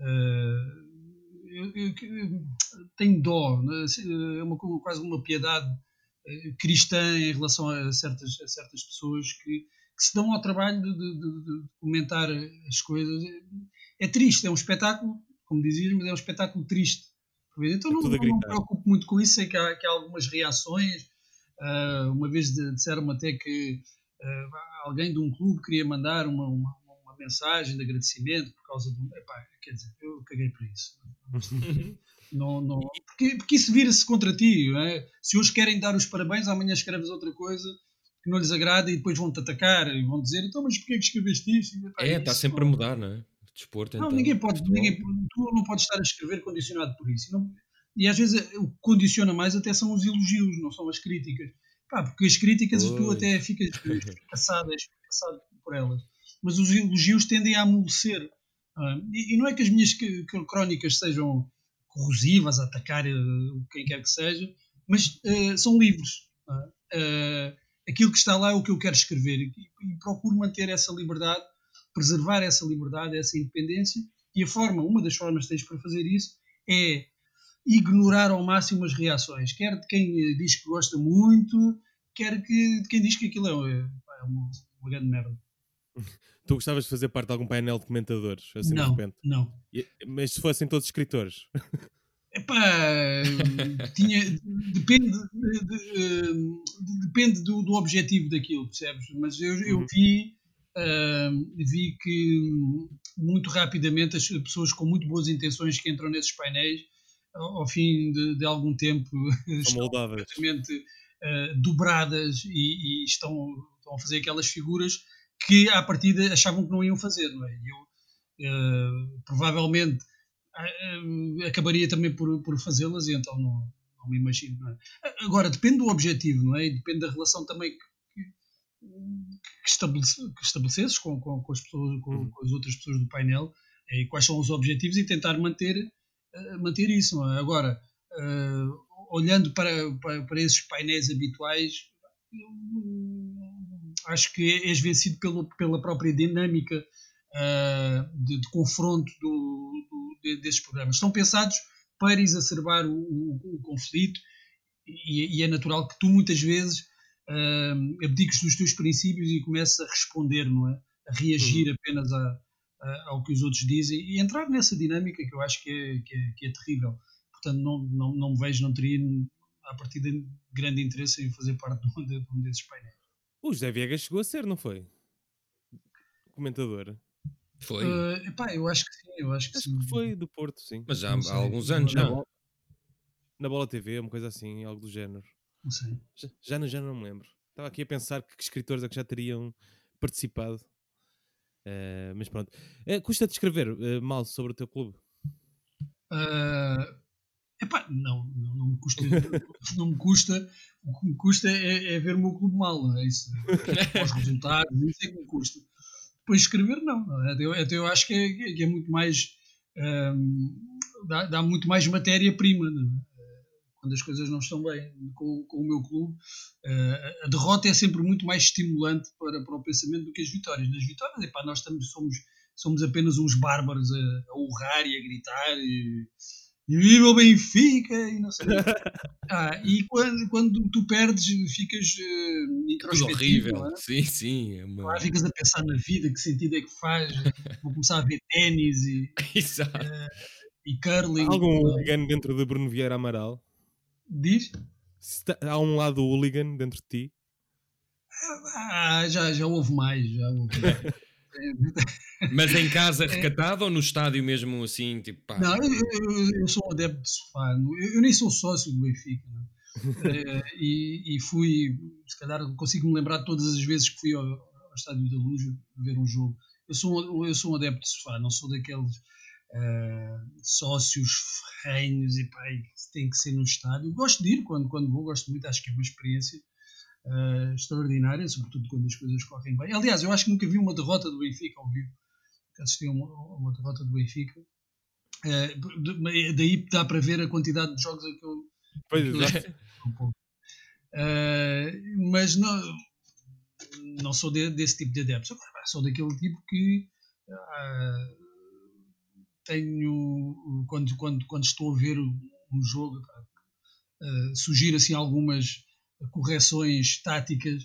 Uh, eu, eu, eu, tenho dó, né? é uma, quase uma piedade eh, cristã em relação a certas, a certas pessoas que, que se dão ao trabalho de, de, de, comentar as coisas. É triste, é um espetáculo, como dizias, mas é um espetáculo triste. Então é não, não, me preocupo muito com isso, sei que há, que há algumas reações. Uh, uma vez disseram-me até que uh, alguém de um clube queria mandar uma, uma, mensagem de agradecimento por causa do. Epá, quer dizer, eu caguei para isso. [LAUGHS] não, não, porque, porque isso vira-se contra ti. É? Se hoje querem dar os parabéns, amanhã escreves outra coisa que não lhes agrada e depois vão-te atacar e vão dizer então, mas porquê é que escreveste isto? É, está sempre não. a mudar, não é? Desporto, não, então, ninguém pode, ninguém, tu não podes estar a escrever condicionado por isso. Não, e às vezes o que condiciona mais até são os elogios, não são as críticas. Pá, porque as críticas tu até ficas [LAUGHS] caçado, caçado por elas mas os elogios tendem a amolecer. Uh, e, e, não é que as minhas crónicas sejam corrosivas, a atacar uh, quem quer que seja, mas uh, são livres. Aquilo que está lá é o que eu quero escrever e, e, procuro manter essa liberdade, preservar essa liberdade, essa independência. E a forma, uma das formas que tens para fazer isso é ignorar ao máximo as reações, quer de quem diz que gosta muito, quer que, de quem diz que aquilo é, é uma, uma grande merda. [LAUGHS] Tu gostavas de fazer parte de algum painel de comentadores, assim não, de repente? Não. Mas se fossem todos escritores? [LAUGHS] Epá, tinha, depende, de, de, depende do, do, objetivo daquilo, percebes? Mas eu, eu uhum. vi, uh, vi que muito rapidamente as pessoas com muito boas intenções que entram nesses painéis, ao, ao fim de, de, algum tempo, [LAUGHS] estão completamente uh, dobradas e, e estão, estão a fazer aquelas figuras que à partida achavam que não iam fazer, não é? Eu uh, provavelmente acabaria também por, por fazê-las e então não, não me imagino. Não é? Agora, depende do objetivo, não é? E depende da relação também que, que, estabelece, que estabelecesses com, com, com, as pessoas, com, uhum. com, as outras pessoas do painel e quais são os objetivos e tentar manter, uh, manter isso, é? Agora, olhando para, para, para esses painéis habituais, acho que és vencido pelo, pela própria dinâmica uh, de, de, confronto do, desses programas. Estão pensados para exacerbar o, o, o conflito e, e, é natural que tu muitas vezes uh, abdiques dos teus princípios e comeces a responder, não é? A reagir uhum. apenas a, a, ao que os outros dizem e entrar nessa dinâmica que eu acho que é, que é, que é terrível. Portanto, não, não, não me vejo, não teria a partir de grande interesse em fazer parte de um desses painéis. O José Viegas chegou a ser, não foi? Comentador. Foi. Uh, epá, eu acho que sim, eu acho que acho sim. que foi do Porto, sim. Mas já há alguns anos, já. Na, na Bola TV, uma coisa assim, algo do género. Não sei. Já, já, já não me lembro. Estava aqui a pensar que, que escritores é que já teriam participado. Uh, mas pronto. Uh, custa de escrever uh, mal sobre o teu clube? Epá, não, não, não, me custa, [LAUGHS] não me custa. O que me custa é, é ver o meu clube mal, não é? Isso, os resultados, isso é que me custa. Depois escrever, não. Até eu, até eu acho que é, que é muito mais. Um, dá, dá, muito mais matéria-prima, é? Quando as coisas não estão bem com, com o meu clube, uh, a derrota é sempre muito mais estimulante para, para o pensamento do que as vitórias. Nas vitórias, epá, nós estamos, somos, somos apenas uns bárbaros a, a urrar e a gritar. E, e viva o Benfica e não sei. [LAUGHS] ah, e quando, quando tu perdes, ficas uh, introspectivo. horrível, é? sim, sim. É uma... ficas a pensar na vida, que sentido é que faz. Vou começar a ver ténis e, [LAUGHS] uh, e curling. Há algum hooligan dentro de Bruno Vieira Amaral? Diz? há um lado hooligan dentro de ti? Ah, já, já houve mais, já houve. [LAUGHS] [LAUGHS] Mas em casa recatado ou no estádio mesmo assim? Tipo, pá. Não, eu, eu, eu sou um adepto de sofá. Eu, eu, nem sou sócio do Benfica. é, [LAUGHS] e, e, fui, se calhar consigo me lembrar de todas as vezes que fui ao, ao Estádio da Luz ver um jogo. Eu sou, um, eu sou um adepto de sofá, não sou daqueles uh, sócios ferrenhos e pá, tem que ser no estádio. Gosto de ir quando, quando vou, gosto muito, acho que é uma experiência uh, extraordinária, sobretudo quando as coisas correm bem. Aliás, eu acho que nunca vi uma derrota do Benfica ao vivo. Assisti a uma, uma derrota do Benfica. Uh, daí dá para ver a quantidade de jogos a que eu. Pois é. Uh, mas não, não sou de, desse tipo de adeptos. Sou daquele tipo que uh, tenho, quando, quando, quando estou a ver um jogo, uh, surgir assim algumas correções táticas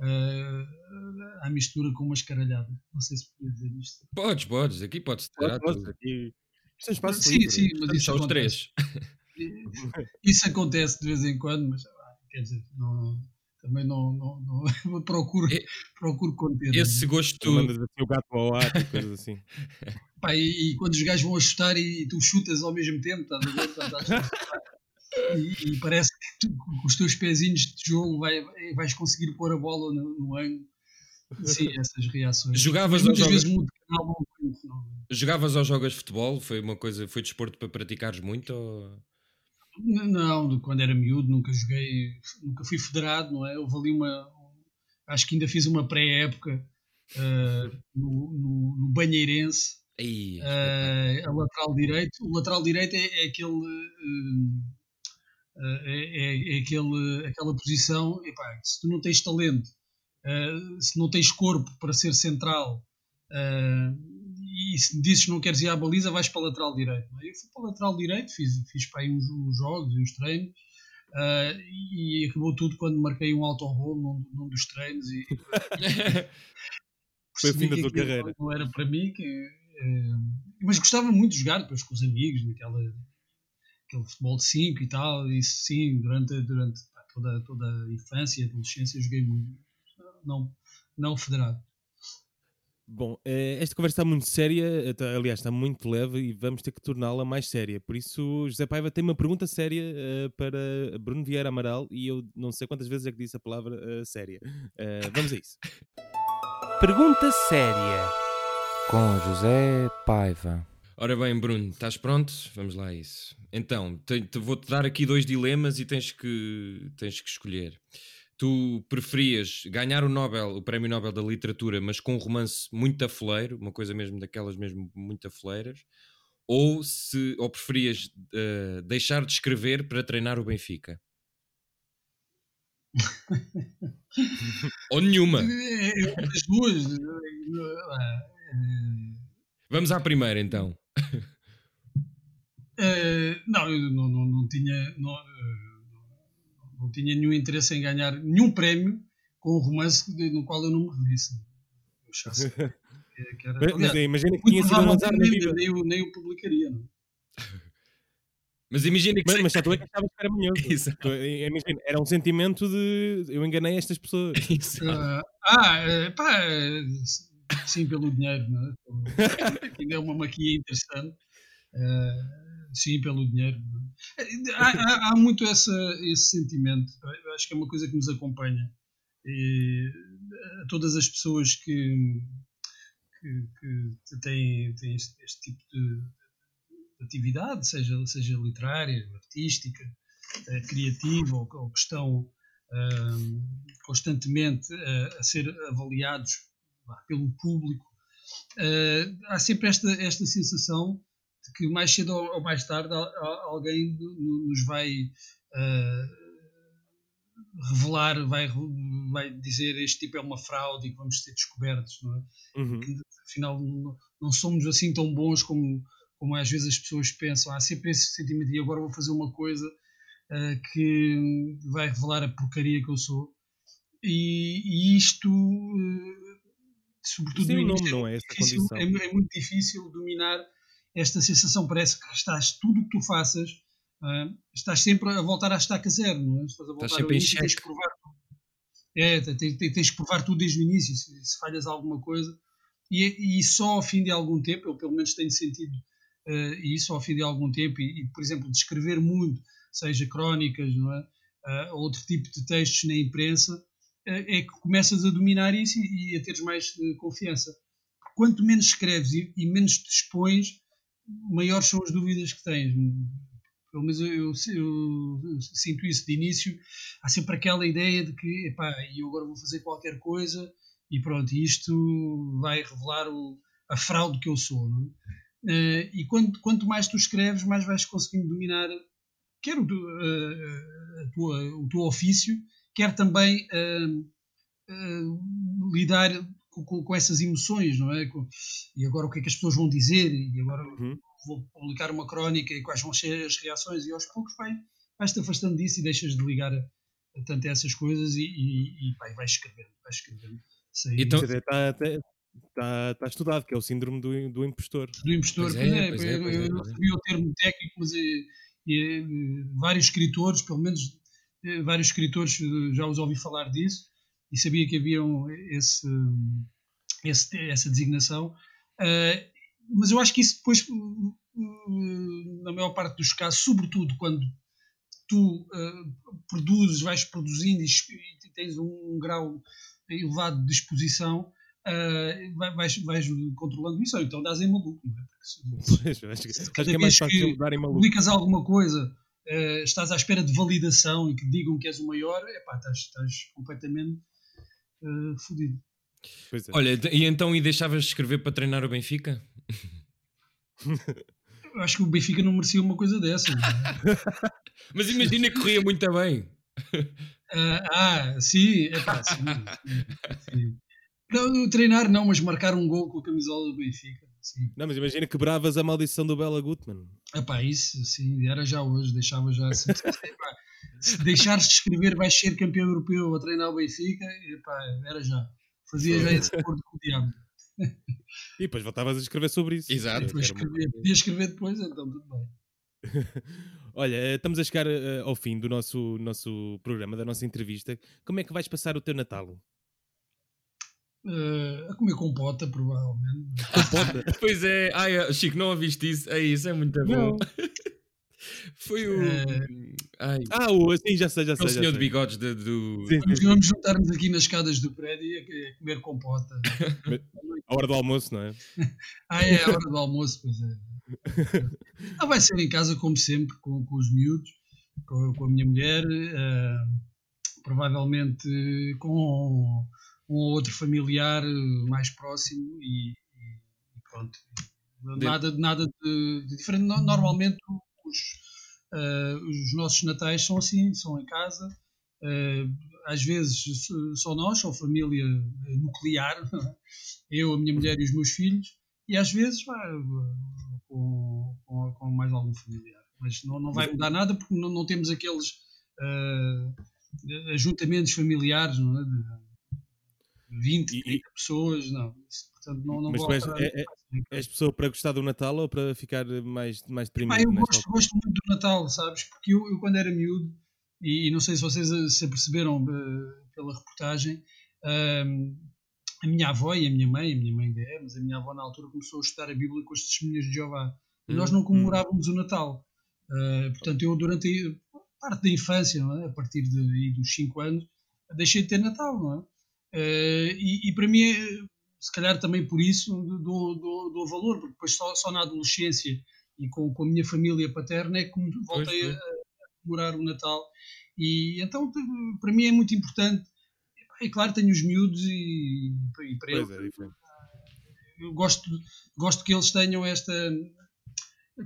uh, à mistura com uma escaralhada. Não sei se podia dizer isto. Podes, podes, aqui podes ter Pode, aqui. Isto é espaço sim, livre. sim, mas isso só os acontece. três. Isso acontece de vez em quando, mas ah, quer dizer, não, também não, não, não [LAUGHS] procuro, E- procuro conter. Esse Tu gosto. mandas assim o gato ao ar e coisas assim. Pá, e, e quando os gajos vão a chutar e, tu chutas ao mesmo tempo, estás a ver? Acho que- [LAUGHS] e, e parece que tu, com os teus pezinhos de jogo vai, vais conseguir pôr a bola no, no ângulo. Sim, [LAUGHS] essas reações. Jogavas Mas muitas vezes de canal, não muito, não. Jogavas ou jogas futebol? Foi uma coisa, foi desporto para praticares muito? Ou... Não, de quando era miúdo nunca joguei, nunca fui federado, não é? Houve ali uma. Acho que ainda fiz uma pré-época ah, no, no, no Banheirense, Aí, ah, a lateral direito. O lateral direito é, é aquele. ah, é, é- é aquele, aquela posição. Epá, se tu não tens talento, ah, se não tens corpo para ser central. ah, e se dizes que não queres ir à baliza, vais para a lateral direito. é? Eu fui para a lateral direito, fiz, fiz para aí uns, uns jogos e uns treinos, ah, e acabou tudo quando marquei um autogol num, num dos treinos. E [LAUGHS] Foi o fim da tua carreira. Não era para mim, que, eh, mas gostava muito de jogar depois com os amigos, naquela, aquele futebol de 5 e tal. Isso sim, durante, durante toda, toda a infância e adolescência joguei muito. Não, não federado. Bom, eh, esta conversa está muito séria, aliás, está muito leve e vamos ter que torná-la mais séria. Por isso, José Paiva tem uma pergunta séria eh, para Bruno Vieira Amaral e eu não sei quantas vezes é que disse a palavra eh, séria. Vamos a isso. Pergunta séria com José Paiva. Ora bem, Bruno, estás pronto? Vamos lá a isso. Então, te- te- vou-te dar aqui dois dilemas e tens que, tens que escolher. Tu preferias ganhar o Nobel, o Prémio Nobel da Literatura, mas com um romance muito afeleiro, uma coisa mesmo daquelas mesmo muito afeleiras, ou, se, ou preferias eh, deixar de escrever para treinar o Benfica? ou nenhuma. [LAUGHS] É, é, As duas. eh, eh, Vamos à primeira então. Eh, não, eu não, não, não tinha. Não, eh, não tinha nenhum interesse em ganhar nenhum prémio com um romance de- no qual eu não me revisse. Eu achasse que, que era. [LAUGHS] Mas, aliás, imagina que tinha sido um azar na vida. nem, o- nem o publicaria. Não? [LAUGHS] Mas imagina que Mas, mas [LAUGHS] tu é que achavas que era manhoso. Tu, eh, imagina, era um sentimento de eu enganei estas pessoas. Exato. Ah, pá, sim, pelo dinheiro, não é? Ainda é uma maquia interessante. Ah, sim, pelo dinheiro. Há, há- há muito essa, esse sentimento. Eu acho que é uma coisa que nos acompanha. E, a todas as pessoas que, que, que têm, têm este, este tipo de, de atividade, seja, seja literária, artística, eh, criativa, ou, ou que estão ahm, constantemente a, a ser avaliados pelo público, eh, há sempre esta, esta sensação de que mais cedo ou, mais tarde al- al- alguém no- nos vai ah, revelar, vai, vai dizer este tipo é uma fraude e que vamos ser descobertos, não é? Uhum. que afinal não, não somos assim tão bons como, como às vezes as pessoas pensam. Há sempre esse sentimento de agora vou fazer uma coisa ah, que vai revelar a porcaria que eu sou. E, e isto, eh, sobretudo Sim, no início, não é essa difícil- condição. é é muito difícil dominar esta sensação. Parece que estás, tudo o que tu faças, ah, estás sempre a voltar à estaca zero, não é? Estás a voltar sempre ao em início tens que provar é, tens, tens- que provar tudo desde o início, se, se falhas alguma coisa. E, e só ao fim de algum tempo, eu pelo menos tenho sentido eh, isso ao fim de algum tempo, e, e, por exemplo, de escrever muito, seja crónicas, não é? Ah, outro tipo de textos na imprensa, é que começas a dominar isso e, e a teres mais confiança. Quanto menos escreves e, e menos te expões, maiores são as dúvidas que tens. Pelo menos eu, eu- eu sinto isso de início. Há sempre aquela ideia de que, epá, eu agora vou fazer qualquer coisa e pronto, isto vai revelar o- a fraude que eu sou. Não é? Eh, e quanto, quanto mais tu escreves, mais vais conseguindo dominar quer o, eh, a tua- o teu ofício, quer também eh, lidar com, com- com essas emoções, não é? Com- e agora o que é que as pessoas vão dizer? E agora Uhum. vou publicar uma crónica e quais vão ser as reações? E aos poucos vai, vais-te afastando disso e deixas de ligar a, a tanto a essas coisas e, e, e pá, e vais escrevendo, vais escrevendo. Sem, Então- Está tá, tá estudado, que é o síndrome do, do impostor. do impostor. Pois Pois é, é, pois é, eu, pois é, eu não é. sabia o termo técnico, mas eh, vários escritores, pelo menos vários escritores já os ouvi falar disso e sabia que haviam esse, esse- essa designação. Eh, mas eu acho que isso depois, eh, na maior parte dos casos, sobretudo quando tu eh, produzes, vais produzindo e e tens um grau elevado de exposição, eh, vai- vais, vais controlando isso, ou então dás em maluco, não é? Porque se- [LAUGHS] acho, que- se acho cada que é mais fácil que maluco. publicas alguma coisa, eh, estás à espera de validação e que digam que és o maior, epá, estás, estás completamente eh, fodido. Pois é. Olha, e então e deixavas de escrever para treinar o Benfica? [LAUGHS] Eu acho que o Benfica não merecia uma coisa dessa. é? [LAUGHS] Mas imagina que corria muito bem. [LAUGHS] Ah, ah, sim, epá, sim, sim, sim. Não, treinar não, mas marcar um gol com a camisola do Benfica. Sim. Não, mas imagina que bravas a maldição do Bela Gutmann. Epá, isso sim, era já hoje, deixava já assim. Se deixares de escrever, vais ser campeão europeu a treinar o Benfica, epá, era já. Fazia já esse acordo com o diabo. [LAUGHS] E depois voltavas a escrever sobre isso. Exato. É, Depois escrever, podia escrever depois, então tudo bem. [LAUGHS] Olha, eh, estamos a chegar eh, ao fim do nosso, nosso programa, da nossa entrevista. Como é que vais passar o teu Natal? Eh, a comer compota, provavelmente. [LAUGHS] Pois é, ai, Chico, não ouviste isso? É isso, é muito bom. Foi o. Ai, Ah, o, sim, já sei, já sei. o já senhor de bigodes de- do. Sim, Vamos, sim, vamos juntar-nos aqui nas escadas do prédio a, comer compota. A hora do almoço, não é? [LAUGHS] Ah, é a hora do almoço, pois é. Ah, [LAUGHS] vai ser em casa, como sempre, com, com os miúdos, com, com a minha mulher, eh, provavelmente com um ou outro familiar mais próximo e, e pronto. Nada, nada de, de diferente. No- Normalmente os, eh, os nossos natais são assim, são em casa. Eh, às vezes só nós, só família eh, nuclear, eu, a minha mulher e os meus filhos, e às vezes vá, com, com, com mais algum familiar. Mas não, não vai mudar nada porque não, não temos aqueles eh, ajuntamentos familiares não é? de 20, E- e- 30 pessoas, não. Isso, portanto, não, não Mas vou tu és- alterar é- é-. És pessoa para gostar do Natal ou para ficar mais, mais deprimido? Pá, eu gosto, gosto muito do Natal, sabes? Porque eu, eu quando era miúdo, e, e não sei se vocês eh, se aperceberam eh, pela reportagem, ahm, a minha avó e a minha mãe, a minha mãe ainda é, mas a minha avó na altura começou a estudar a Bíblia com as testemunhas de Jeová. E nós Hum, não comemorávamos o Natal. Ah, portanto, eu durante a parte da infância, não é? a partir de, dos 5 anos, deixei de ter Natal, não é? Ah, e, e para mim, é, se calhar também por isso, dou, dou, dou valor, porque depois só, só na adolescência e com, com a minha família paterna é que voltei Pois, a, a comemorar o Natal. E então, para mim é muito importante. E claro, tenho os miúdos e, e para eles é, eu gosto, gosto que eles tenham esta.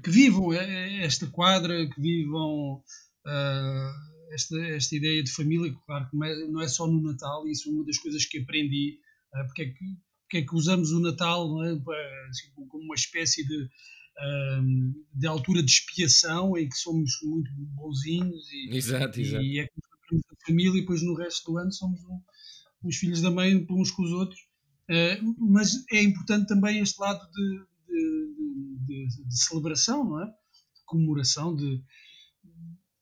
que vivam eh, esta quadra, que vivam ah, esta, esta ideia de família, claro que não é, não é só no Natal, isso é uma das coisas que aprendi, ah, porque, é que, porque é que usamos o Natal é, assim, como- uma espécie de, ah, de altura de expiação em que somos muito bonzinhos e, Exato, exato. e é que nos da família e depois no resto do ano somos um- uns filhos da mãe uns com os outros. Uh, mas é importante também este lado de, de- de- de celebração, não é? De comemoração, de,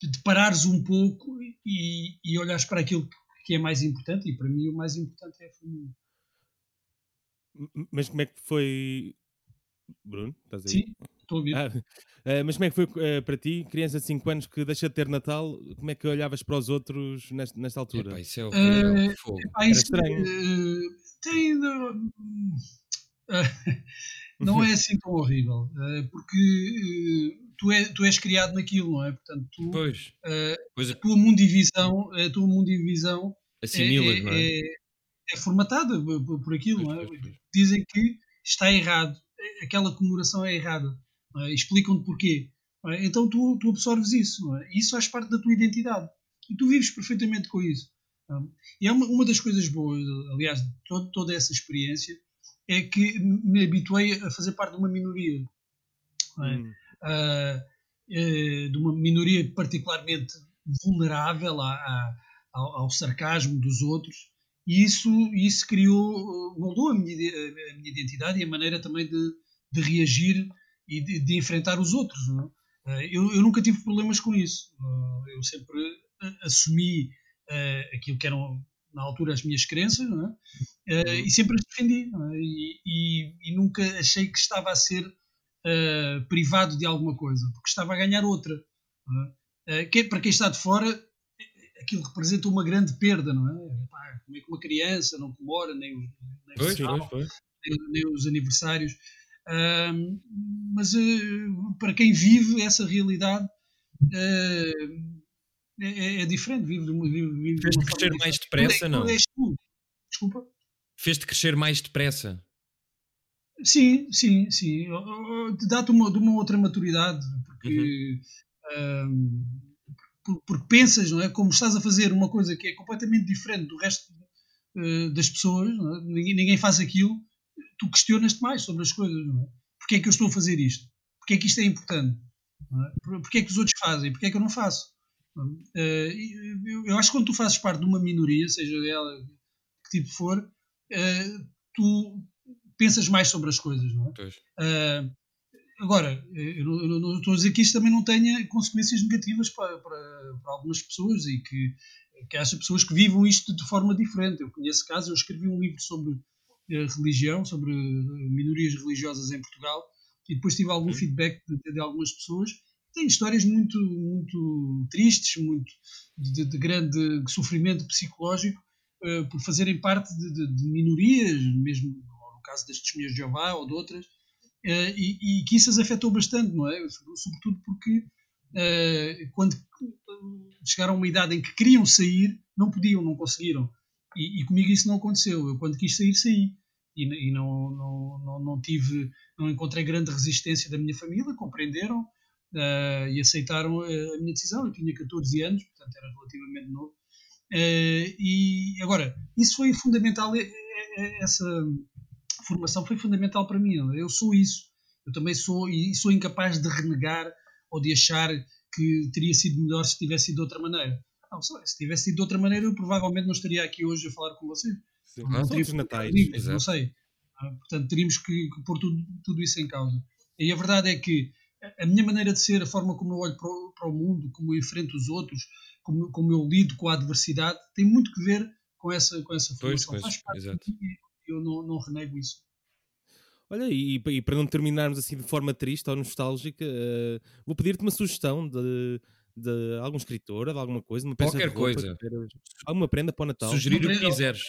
de, de parares um pouco e, e olhares para aquilo que é mais importante, e para mim o mais importante é a família. Mas como é que foi. Bruno, estás aí? Sim, Estou a ouvir. Ah, ah, [LAUGHS] mas como é que foi ah, para ti, criança de 5 anos que deixa de ter Natal, como é que olhavas para os outros nesta, nesta altura? Epá, isso é horrível. Eh, Fogo. Epá, Era isso, estranho. eh, tem. eh, [LAUGHS] não é assim tão horrível, eh, porque eh, tu, é, tu és criado naquilo, não é? Portanto, tu, Pois. eh, Pois a tua mundivisão, a tua mundivisão é, assimilas, é, não é? é- é formatada por, aquilo, Pois, não é? pois, pois. Dizem que está errado, aquela comemoração é errada, é? explicam-te porquê. é? Então tu, tu absorves isso, não é? isso faz parte da tua identidade e tu vives perfeitamente com isso. é? E é uma, uma das coisas boas, aliás, de todo- toda essa experiência, é que me habituei a fazer parte de uma minoria. não é? Hum. Ah, eh, de uma minoria particularmente vulnerável à- à- ao, ao sarcasmo dos outros, e isso, isso criou, eh, moldou a minha, a minha identidade e a maneira também de, de reagir e de, de enfrentar os outros. é? Eh, Eu, eu nunca tive problemas com isso. Eh, Eu sempre eh, assumi eh, aquilo que eram, na altura, as minhas crenças, é? Eh, e sempre as defendi. é? E, e- e nunca achei que estava a ser eh, privado de alguma coisa, porque estava a ganhar outra. é? Eh, que- para quem está de fora, aquilo representa uma grande perda, não é? Pá, como é que uma criança não comemora nem, os- nem, Pois, pois, nem- nem os aniversários. Ahm, mas eh, para quem vive essa realidade é, é- é diferente. Vive de uma, vive, vive Fez-te crescer mais depressa, é- não? Desculpa. Fez-te crescer mais depressa. Sim, sim, sim. Dá-te uma, de uma outra maturidade, porque, ahm, por- porque pensas, não é? Como estás a fazer uma coisa que é completamente diferente do resto eh, das pessoas, é? ninguém, ninguém faz aquilo, tu questionas-te mais sobre as coisas, não é? Porquê é que eu estou a fazer isto? Porquê é que isto é importante? Não é? Por- Porquê é que os outros fazem? Porquê é que eu não faço? E eu, eu acho que quando tu fazes parte de uma minoria, seja ela que tipo for, eh, tu pensas mais sobre as coisas, não é? Ah, agora, eu não, eu não estou a dizer que isto também não tenha consequências negativas para, para, para algumas pessoas e que, que haja pessoas que vivam isto de forma diferente. Eu conheço casos, eu escrevi um livro sobre eh, religião, sobre eh, minorias religiosas em Portugal e depois tive algum feedback de, de algumas pessoas. Tem histórias muito, muito tristes, muito de, de grande sofrimento psicológico eh, por fazerem parte de, de- de minorias, mesmo caso das testemunhas de Jeová ou de outras, eh, e, e que isso as afetou bastante, não é? Sobretudo porque eh, quando chegaram a uma idade em que queriam sair, não podiam, não conseguiram. E, e comigo isso não aconteceu. Eu quando quis sair, saí. E, e não, não, não, não tive, não encontrei grande resistência da minha família, compreenderam eh, e aceitaram a, minha decisão. Eu tinha 14 anos, portanto era relativamente novo. Eh, e agora, isso foi fundamental, essa formação foi fundamental para mim. não? Eu sou isso. Eu também sou e sou incapaz de renegar ou de achar que teria sido melhor se tivesse sido de outra maneira. Não, se tivesse sido de outra maneira, eu provavelmente não estaria aqui hoje a falar com você. Sim. Ah, São teria natais. Livros, não sei. Ah, Portanto, teríamos que, que pôr tudo, tudo isso em causa. E a verdade é que a- minha maneira de ser, a forma como eu olho para o, para o mundo, como eu enfrento os outros, como, como eu lido com a adversidade, tem muito que ver com essa, com essa Pois, formação. pois, Faz parte exato. Eu não, não renego isso. Olha, e, e para não terminarmos assim de forma triste ou nostálgica, eh, vou pedir-te uma sugestão de, de algum escritor, de alguma coisa, uma peça Qualquer de roupa coisa. alguma prenda para o Natal. Sugerir o que quiseres.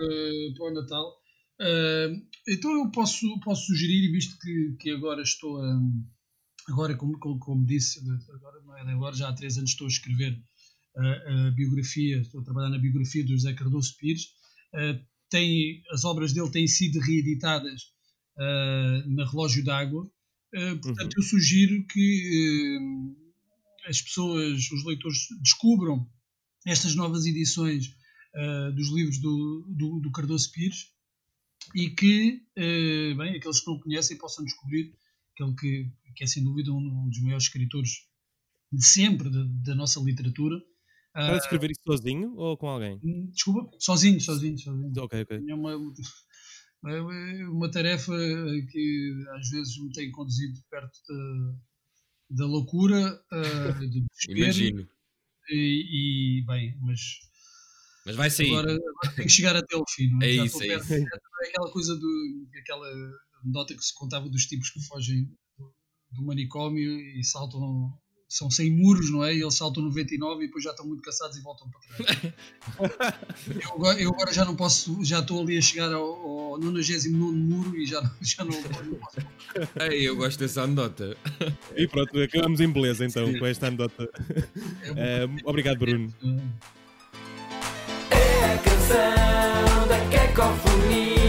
eh, para o Natal. Eh, então eu posso, posso sugerir, visto que, que agora estou a. Agora, como, como, como disse, agora, não é de agora, já há três anos estou a escrever a, a biografia, estou a trabalhar na biografia do José Cardoso Pires. Eh, tem, as obras dele têm sido reeditadas eh, na Relógio d'Água. Eh, portanto, eu sugiro que eh, as pessoas, os leitores, descubram estas novas edições uh, dos livros do, do, do Cardoso Pires e que, uh, bem, aqueles que não conhecem possam descobrir aquele que, que é sem dúvida um, um dos maiores escritores de sempre da, da nossa literatura. Estás a Uh, escrever isso sozinho ou com alguém? desculpa, sozinho, sozinho, sozinho. Ok, ok. [LAUGHS] É uma, é uma tarefa que às vezes me tem conduzido perto da, da loucura, uh, do. Imagino. E, e, bem, mas Mas vai sair. agora, agora tem que chegar até ao fim. Não é? É Já isso, é perto. É aquela coisa do. aquela nota que se contava dos tipos que fogem do, do manicômio e saltam, são 100 muros, não é? E eles saltam 99 e depois já estão muito cansados e voltam para trás. [LAUGHS] eu, agora, eu agora já não posso, já estou ali a chegar ao, ao 99 muro e já, não- já não, não posso. Ei, eu gosto dessa anedota. E pronto, acabamos em beleza então Sim. com esta anedota. É, Eh, obrigado, Bruno. É a canção da cacofonia.